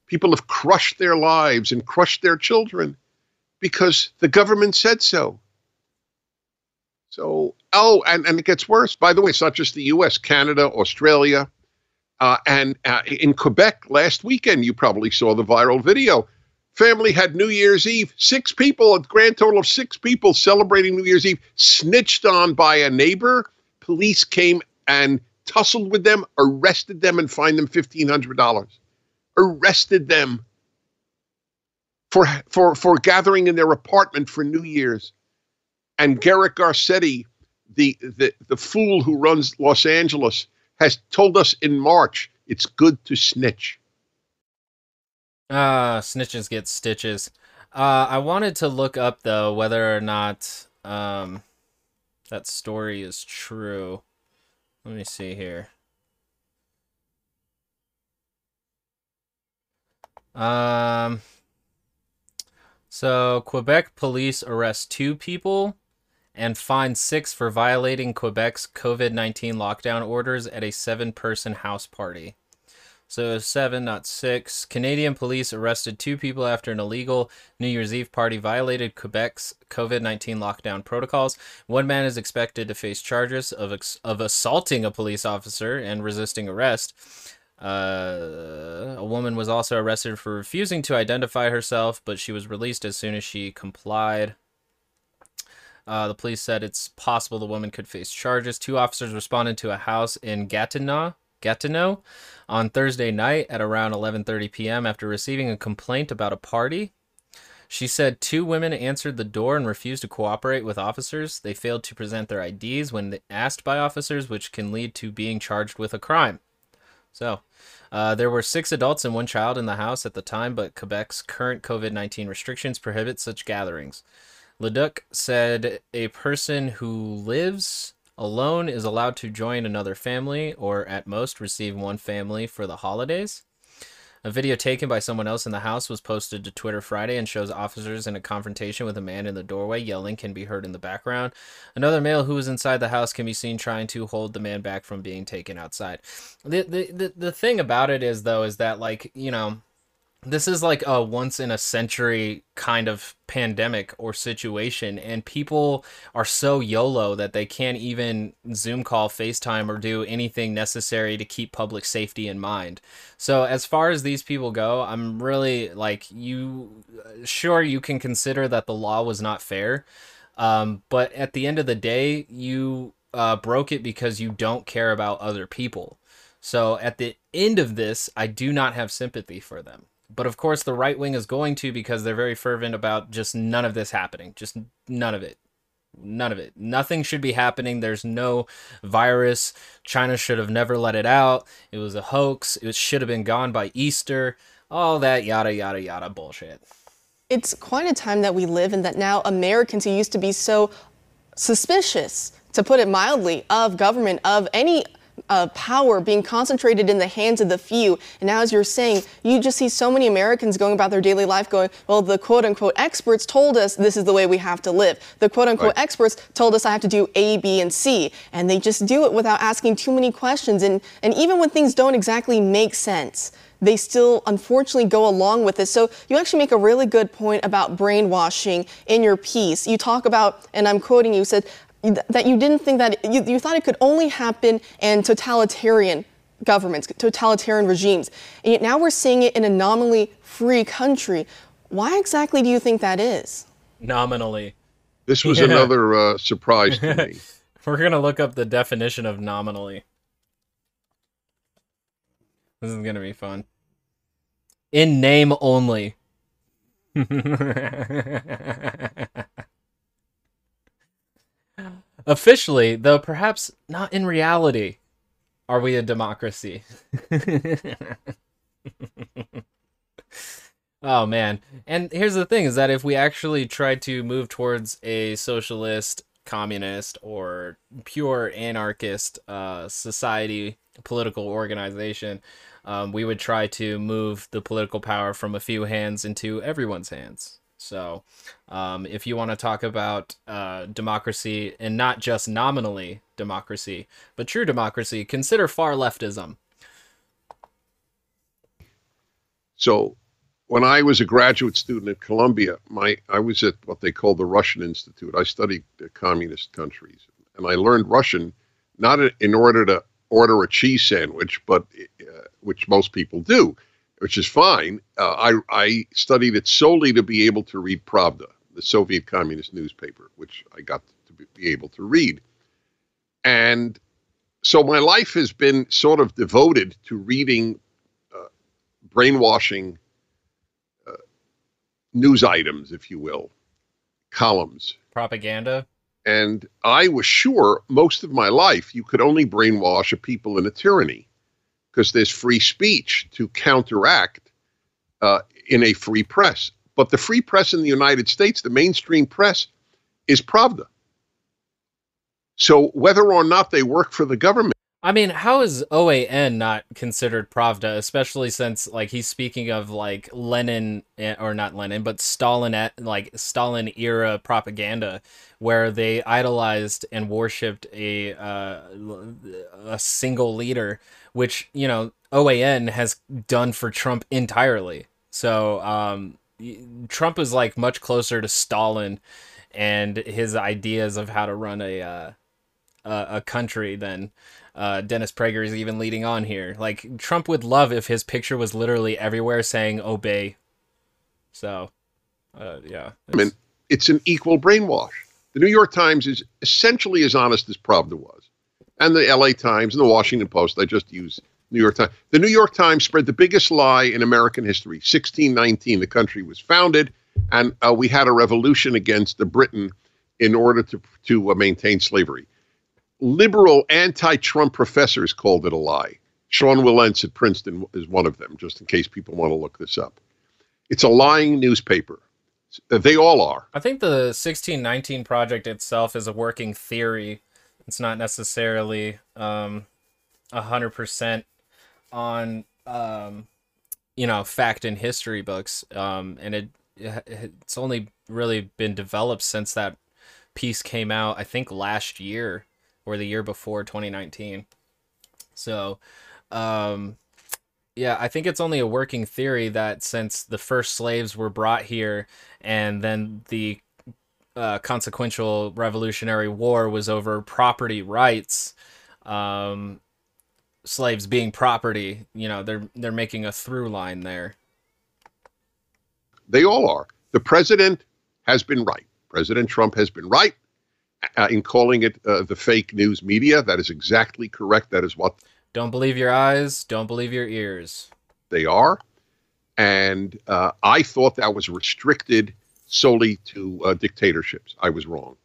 People have crushed their lives and crushed their children because the government said so. So, oh, and, and it gets worse. By the way, it's not just the US, Canada, Australia, uh, and uh, in Quebec last weekend, you probably saw the viral video. Family had New Year's Eve. Six people, a grand total of six people celebrating New Year's Eve, snitched on by a neighbor. Police came and tussled with them, arrested them, and fined them $1,500. Arrested them for, for, for gathering in their apartment for New Year's. And Garrett Garcetti, the, the, the fool who runs Los Angeles, has told us in March it's good to snitch. Ah, uh, snitches get stitches. Uh, I wanted to look up though whether or not um, that story is true. Let me see here. Um, so Quebec police arrest two people and fine six for violating Quebec's COVID 19 lockdown orders at a seven person house party. So seven, not six. Canadian police arrested two people after an illegal New Year's Eve party violated Quebec's COVID 19 lockdown protocols. One man is expected to face charges of, of assaulting a police officer and resisting arrest. Uh, a woman was also arrested for refusing to identify herself, but she was released as soon as she complied. Uh, the police said it's possible the woman could face charges. Two officers responded to a house in Gatineau, Gatineau on Thursday night at around 11:30 p.m. after receiving a complaint about a party. She said two women answered the door and refused to cooperate with officers. They failed to present their IDs when asked by officers, which can lead to being charged with a crime. So, uh, there were six adults and one child in the house at the time, but Quebec's current COVID 19 restrictions prohibit such gatherings. Leduc said a person who lives alone is allowed to join another family or at most receive one family for the holidays. A video taken by someone else in the house was posted to Twitter Friday and shows officers in a confrontation with a man in the doorway. Yelling can be heard in the background. Another male who was inside the house can be seen trying to hold the man back from being taken outside. The the the, the thing about it is though is that like, you know, this is like a once in a century kind of pandemic or situation and people are so yolo that they can't even zoom call facetime or do anything necessary to keep public safety in mind. So as far as these people go i'm really like you sure you can consider that the law was not fair um, but at the end of the day you uh, broke it because you don't care about other people. So at the end of this i do not have sympathy for them but of course, the right wing is going to because they're very fervent about just none of this happening. Just none of it. None of it. Nothing should be happening. There's no virus. China should have never let it out. It was a hoax. It should have been gone by Easter. All that yada, yada, yada bullshit. It's quite a time that we live in that now Americans who used to be so suspicious, to put it mildly, of government, of any uh, power being concentrated in the hands of the few. And now, as you're saying, you just see so many Americans going about their daily life going, well, the quote unquote experts told us this is the way we have to live. The quote unquote right. experts told us I have to do A, B, and C. And they just do it without asking too many questions. And, and even when things don't exactly make sense, they still unfortunately go along with it. So you actually make a really good point about brainwashing in your piece. You talk about, and I'm quoting you, said, that you didn't think that you, you thought it could only happen in totalitarian governments, totalitarian regimes. And yet now we're seeing it in a nominally free country. Why exactly do you think that is? Nominally. This was yeah. another uh, surprise to me. we're going to look up the definition of nominally. This is going to be fun. In name only. Officially, though perhaps not in reality, are we a democracy? oh man. And here's the thing is that if we actually try to move towards a socialist, communist, or pure anarchist uh, society, political organization, um, we would try to move the political power from a few hands into everyone's hands. So, um, if you want to talk about uh, democracy and not just nominally democracy, but true democracy, consider far leftism. So, when I was a graduate student at Columbia, my I was at what they call the Russian Institute. I studied the communist countries, and I learned Russian not in order to order a cheese sandwich, but uh, which most people do which is fine. Uh, I, I studied it solely to be able to read Pravda, the Soviet communist newspaper, which I got to be able to read. And so my life has been sort of devoted to reading uh, brainwashing uh, news items, if you will, columns, propaganda. And I was sure most of my life you could only brainwash a people in a tyranny because there's free speech to counteract uh, in a free press. But the free press in the United States, the mainstream press, is Pravda. So whether or not they work for the government, I mean, how is OAN not considered Pravda, especially since like he's speaking of like Lenin eh, or not Lenin, but Stalin at like Stalin era propaganda, where they idolized and worshipped a uh, a single leader, which you know OAN has done for Trump entirely. So um, Trump is like much closer to Stalin and his ideas of how to run a uh, a country than uh, Dennis Prager is even leading on here. Like Trump would love if his picture was literally everywhere saying "obey." So, uh, yeah. I mean, it's an equal brainwash. The New York Times is essentially as honest as Pravda was, and the L.A. Times and the Washington Post. I just use New York Times. The New York Times spread the biggest lie in American history. 1619, the country was founded, and uh, we had a revolution against the Britain in order to to uh, maintain slavery liberal anti-Trump professors called it a lie. Sean Wilentz at Princeton is one of them, just in case people want to look this up. It's a lying newspaper. They all are. I think the 1619 project itself is a working theory. It's not necessarily um, 100% on, um, you know, fact and history books. Um, and it it's only really been developed since that piece came out, I think, last year or the year before 2019. So, um, yeah, I think it's only a working theory that since the first slaves were brought here and then the uh, consequential Revolutionary War was over property rights, um, slaves being property, you know, they're they're making a through line there. They all are. The president has been right. President Trump has been right uh, in calling it uh, the fake news media. That is exactly correct. That is what. Don't believe your eyes. Don't believe your ears. They are. And uh, I thought that was restricted solely to uh, dictatorships. I was wrong.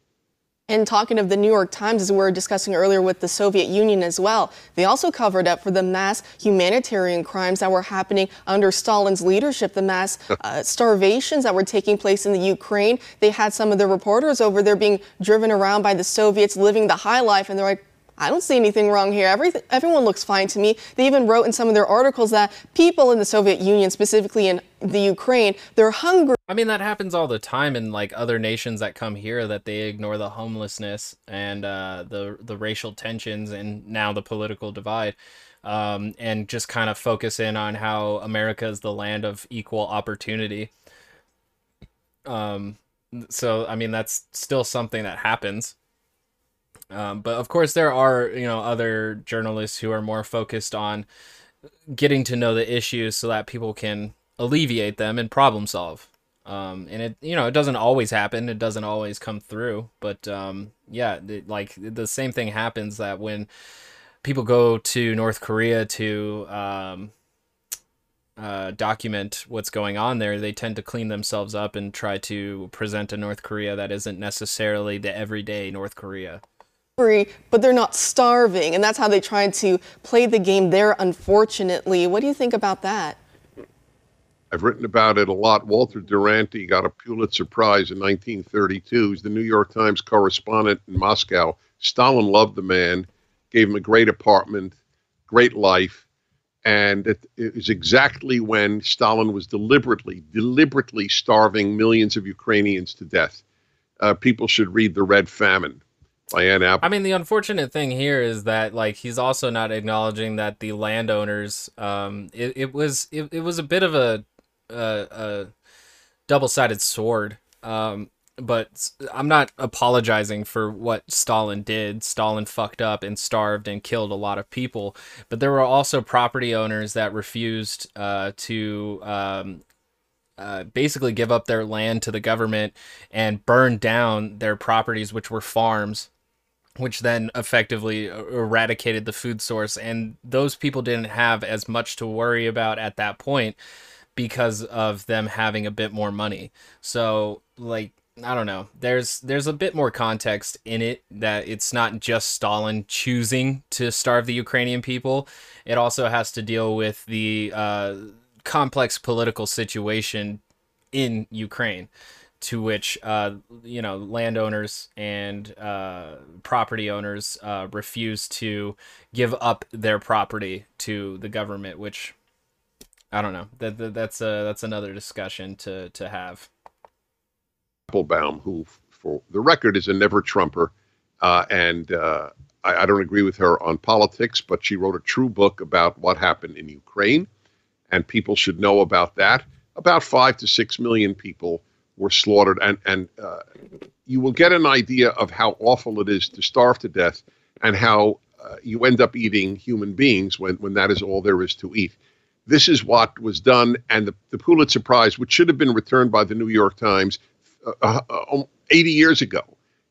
And talking of the New York Times, as we were discussing earlier with the Soviet Union as well, they also covered up for the mass humanitarian crimes that were happening under Stalin's leadership, the mass uh, starvations that were taking place in the Ukraine. They had some of the reporters over there being driven around by the Soviets living the high life, and they're like, I don't see anything wrong here. Everything, everyone looks fine to me. They even wrote in some of their articles that people in the Soviet Union, specifically in the Ukraine, they're hungry. I mean, that happens all the time in like other nations that come here that they ignore the homelessness and uh, the the racial tensions and now the political divide. Um, and just kind of focus in on how America is the land of equal opportunity. Um, so I mean that's still something that happens. Um, but of course, there are you know other journalists who are more focused on getting to know the issues so that people can alleviate them and problem solve. Um, and it you know it doesn't always happen. It doesn't always come through. But um, yeah, it, like the same thing happens that when people go to North Korea to um, uh, document what's going on there, they tend to clean themselves up and try to present a North Korea that isn't necessarily the everyday North Korea but they're not starving. And that's how they tried to play the game there, unfortunately. What do you think about that? I've written about it a lot. Walter Duranty got a Pulitzer Prize in 1932. He's the New York Times correspondent in Moscow. Stalin loved the man, gave him a great apartment, great life. And it, it was exactly when Stalin was deliberately, deliberately starving millions of Ukrainians to death. Uh, people should read The Red Famine by Ann Apple. I mean, the unfortunate thing here is that like he's also not acknowledging that the landowners, um, it, it was it, it was a bit of a a, a double sided sword. Um, but I'm not apologizing for what Stalin did. Stalin fucked up and starved and killed a lot of people. But there were also property owners that refused uh, to um, uh, basically give up their land to the government and burn down their properties, which were farms which then effectively eradicated the food source. And those people didn't have as much to worry about at that point because of them having a bit more money. So, like, I don't know. There's there's a bit more context in it that it's not just Stalin choosing to starve the Ukrainian people. It also has to deal with the uh, complex political situation in Ukraine. To which uh, you know landowners and uh, property owners uh, refuse to give up their property to the government, which I don't know. That, that that's a that's another discussion to to have. Applebaum, who for the record is a never Trumper, uh, and uh, I, I don't agree with her on politics, but she wrote a true book about what happened in Ukraine, and people should know about that. About five to six million people were slaughtered, and and uh, you will get an idea of how awful it is to starve to death, and how uh, you end up eating human beings when when that is all there is to eat. This is what was done, and the, the Pulitzer Prize, which should have been returned by the New York Times uh, uh, um, 80 years ago,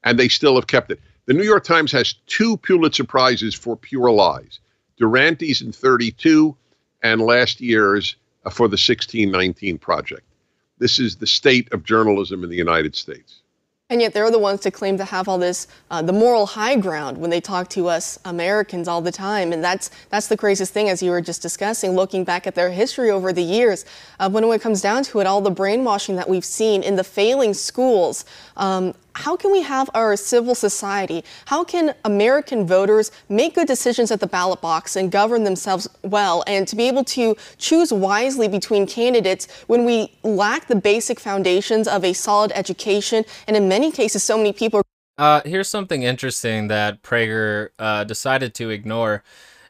and they still have kept it. The New York Times has two Pulitzer Prizes for pure lies Duranty's in 32, and last year's uh, for the 1619 Project. This is the state of journalism in the United States. And yet they're the ones to claim to have all this, uh, the moral high ground when they talk to us Americans all the time. And that's, that's the craziest thing, as you were just discussing, looking back at their history over the years. Uh, when it comes down to it, all the brainwashing that we've seen in the failing schools, um, how can we have our civil society? How can American voters make good decisions at the ballot box and govern themselves well and to be able to choose wisely between candidates when we lack the basic foundations of a solid education and in many cases so many people uh, here's something interesting that Prager uh, decided to ignore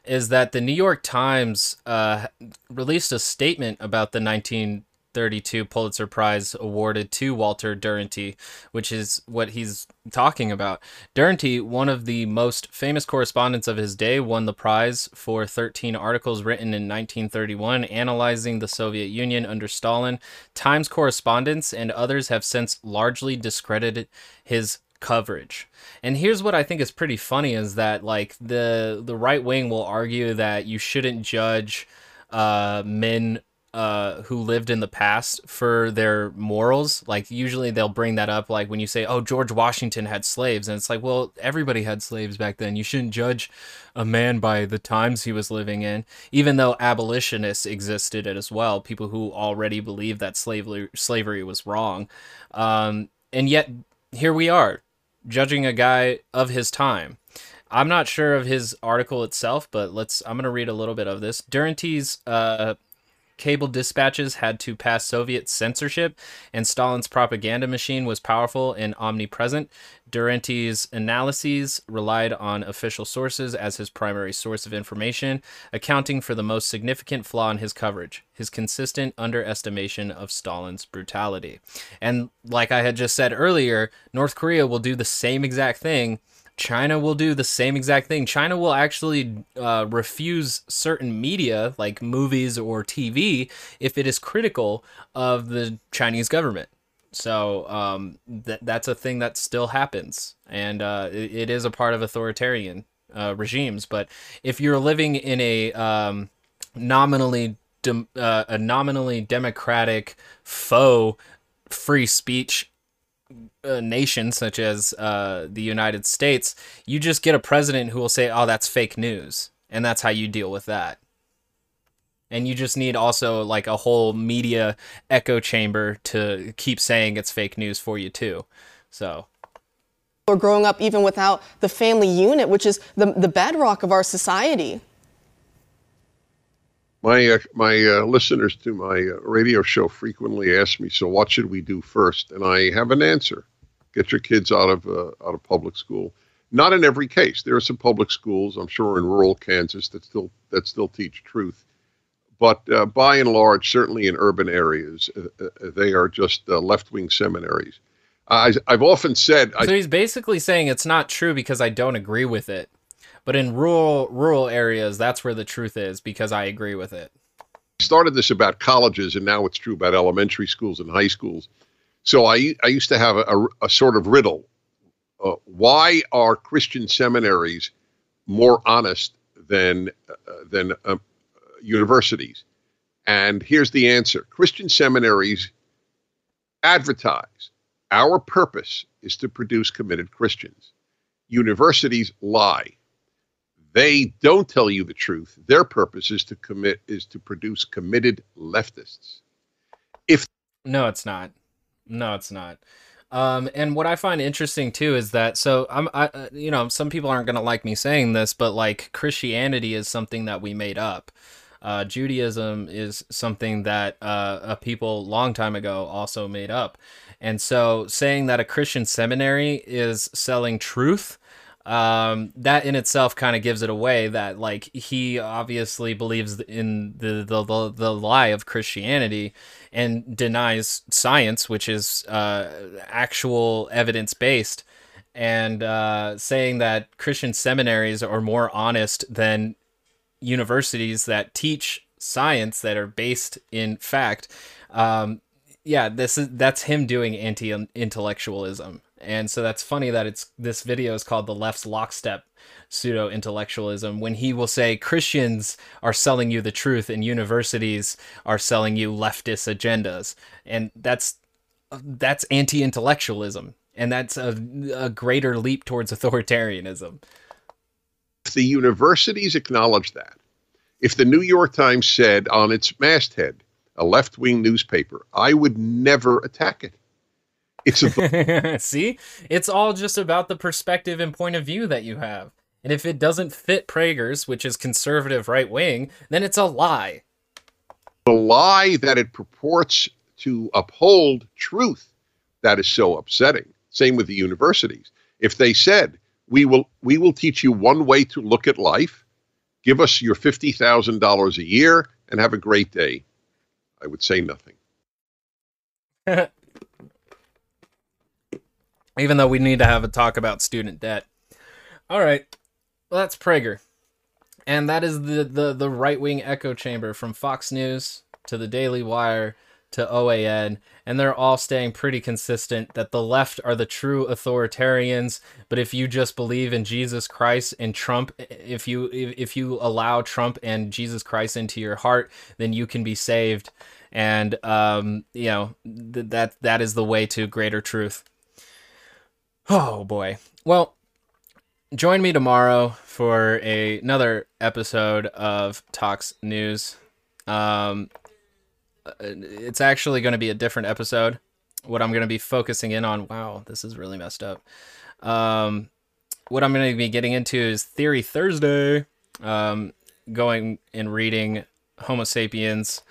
is that the New York Times uh, released a statement about the 19 32 Pulitzer Prize awarded to Walter Duranty, which is what he's talking about. Duranty, one of the most famous correspondents of his day, won the prize for 13 articles written in 1931 analyzing the Soviet Union under Stalin. Times correspondents and others have since largely discredited his coverage. And here's what I think is pretty funny is that like the the right wing will argue that you shouldn't judge uh, men uh, who lived in the past for their morals. Like usually they'll bring that up, like when you say, "Oh, George Washington had slaves," and it's like, well, everybody had slaves back then. You shouldn't judge a man by the times he was living in, even though abolitionists existed as well, people who already believed that slavery slavery was wrong, um, and yet here we are judging a guy of his time. I'm not sure of his article itself, but let's. I'm gonna read a little bit of this. Duranty's uh, cable dispatches had to pass Soviet censorship, and Stalin's propaganda machine was powerful and omnipresent. Duranty's analyses relied on official sources as his primary source of information, accounting for the most significant flaw in his coverage his consistent underestimation of Stalin's brutality. And like I had just said earlier, North Korea will do the same exact thing China will do the same exact thing. China will actually uh, refuse certain media, like movies or TV, if it is critical of the Chinese government. So um, th- that's a thing that still happens, and uh, it, it is a part of authoritarian uh, regimes. But if you're living in a um, nominally de- uh, a nominally democratic faux free speech a nation such as uh, the United States, you just get a president who will say, "Oh, that's fake news," and that's how you deal with that. And you just need also like a whole media echo chamber to keep saying it's fake news for you too. So or growing up even without the family unit, which is the, the bedrock of our society. My uh, my uh, listeners to my uh, radio show frequently ask me, "So what should we do first? And I have an answer: Get your kids out of uh, out of public school. Not in every case. There are some public schools, I'm sure, in rural Kansas that still that still teach truth, but uh, by and large, certainly in urban areas, they are just left-wing seminaries. I, have often said. So I, he's basically saying it's not true because I don't agree with it. But in rural rural areas, that's where the truth is because I agree with it. Started this about colleges, and now it's true about elementary schools and high schools. So I I used to have a, a, a sort of riddle: uh, Why are Christian seminaries more honest than uh, than uh, universities? And here's the answer: Christian seminaries advertise our purpose is to produce committed Christians. Universities lie they don't tell you the truth. Their purpose is to commit is to produce committed leftists. If no, it's not. No, it's not. Um, and what I find interesting too is that so I'm I uh, you know some people aren't gonna like me saying this, but like Christianity is something that we made up. Uh, Judaism is something that uh, a people long time ago also made up, and so saying that a Christian seminary is selling truth um, that in itself kind of gives it away that like he obviously believes in the, the the, the lie of Christianity and denies science, which is uh, actual evidence based, and uh, saying that Christian seminaries are more honest than universities that teach science that are based in fact. Um, yeah, this is that's him doing anti-intellectualism and so that's funny that it's this video is called the left's lockstep pseudo intellectualism when he will say Christians are selling you the truth and universities are selling you leftist agendas. And that's that's anti-intellectualism and that's a, a greater leap towards authoritarianism. If the universities acknowledge that, if the New York Times said on its masthead, a left wing newspaper, I would never attack it. It's a see, it's all just about the perspective and point of view that you have. And if it doesn't fit Prager's, which is conservative right wing, then it's a lie. The lie that it purports to uphold truth that is so upsetting. Same with the universities. If they said, "We will we will teach you one way to look at life. Give us your $50,000 a year and have a great day." I would say nothing. even though we need to have a talk about student debt. All right, well, that's Prager, and that is the the the right wing echo chamber from Fox News to the Daily Wire to OAN, and they're all staying pretty consistent that the left are the true authoritarians. But if you just believe in Jesus Christ and Trump, if you if you allow Trump and Jesus Christ into your heart, then you can be saved. And um, you know th- that that is the way to greater truth. Oh boy. Well, join me tomorrow for a, another episode of Talks News. Um, uh, it's actually going to be a different episode. What I'm going to be focusing in on. Wow, this is really messed up. Um, what I'm going to be getting into is Theory Thursday. Um, going and reading Homo Sapiens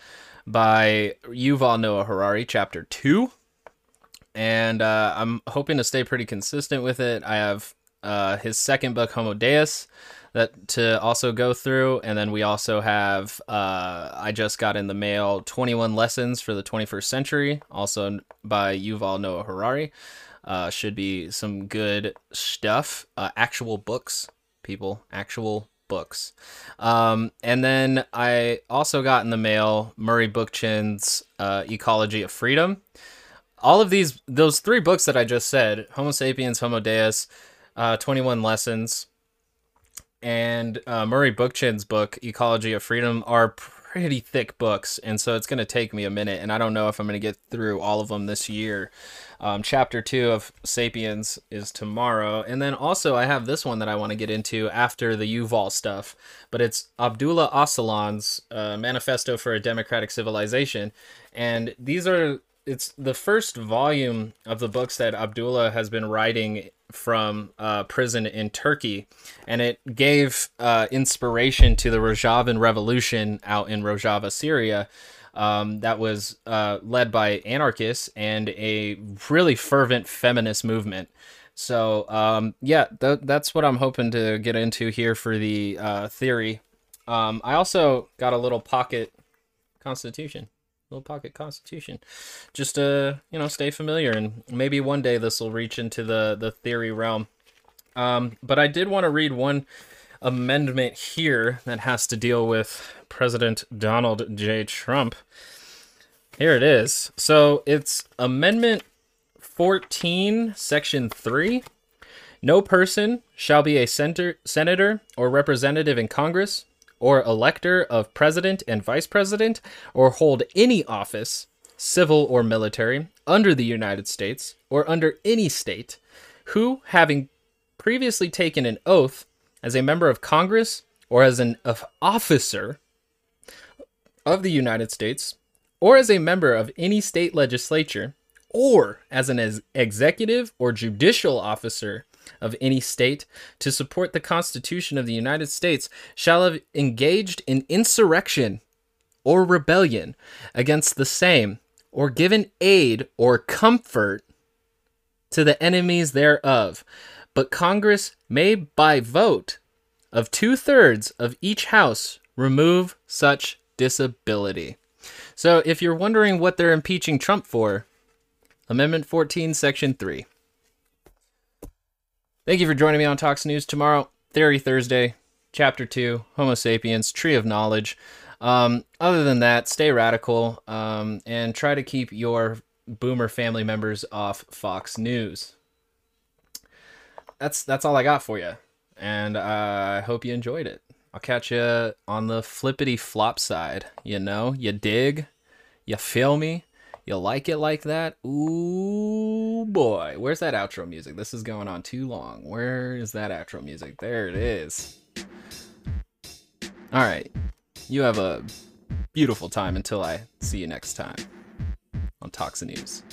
by Yuval Noah Harari, Chapter Two and uh, I'm hoping to stay pretty consistent with it. I have uh, his second book, Homo Deus, that to also go through, and then we also have uh, I just got in the mail 21 lessons for the 21st century, also by Yuval Noah Harari. Uh, should be some good stuff. Uh, actual books, people, actual books. Um, and then I also got in the mail Murray Bookchin's uh, Ecology of Freedom all of these those three books that I just said, Homo sapiens, Homo Deus, uh, 21 lessons, and uh, Murray Bookchin's book, Ecology of Freedom, are pretty thick books, and so it's going to take me a minute, and I don't know if I'm going to get through all of them this year. Um, chapter two of Sapiens is tomorrow, and then also I have this one that I want to get into after the Yuval stuff, but it's Abdullah Öcalan's uh, Manifesto for a Democratic Civilization, and these are it's the first volume of the books that Abdullah has been writing from uh, prison in Turkey, and it gave uh, inspiration to the Rojavan Revolution out in Rojava, Syria. Um, that was uh, led by anarchists and a really fervent feminist movement. So um, yeah, th- that's what I'm hoping to get into here for the uh, theory. Um, I also got a little pocket constitution little pocket constitution. Just to you know stay familiar and maybe one day this will reach into the the theory realm. Um, but i did want to read one amendment here that has to deal with president donald j. Trump. Here it is. So it's amendment 14 section 3 no person shall be a center, senator or representative in congress or elector of president and vice president, or hold any office, civil or military, under the United States or under any state, who, having previously taken an oath as a member of Congress or as an officer of the United States, or as a member of any state legislature, or as an ex- executive or judicial officer of any state to support the Constitution of the United States shall have engaged in insurrection or rebellion against the same, or given aid or comfort to the enemies thereof. But Congress may, by vote of two thirds of each house, remove such disability. So if you're wondering what they're impeaching Trump for, Amendment 14, Section 3. Thank you for joining me on Talks News tomorrow. Theory Thursday, Chapter 2, Homo sapiens, Tree of Knowledge. Um, other than that, stay radical um, and try to keep your boomer family members off Fox News. That's that's all I got for you, and I hope you enjoyed it. I'll catch you on the flippity flop side. You know, you dig, you feel me. You like it like that? Ooh boy. Where's that outro music? This is going on too long. Where is that outro music? There it is. All right. You have a beautiful time until I see you next time on Toxin News.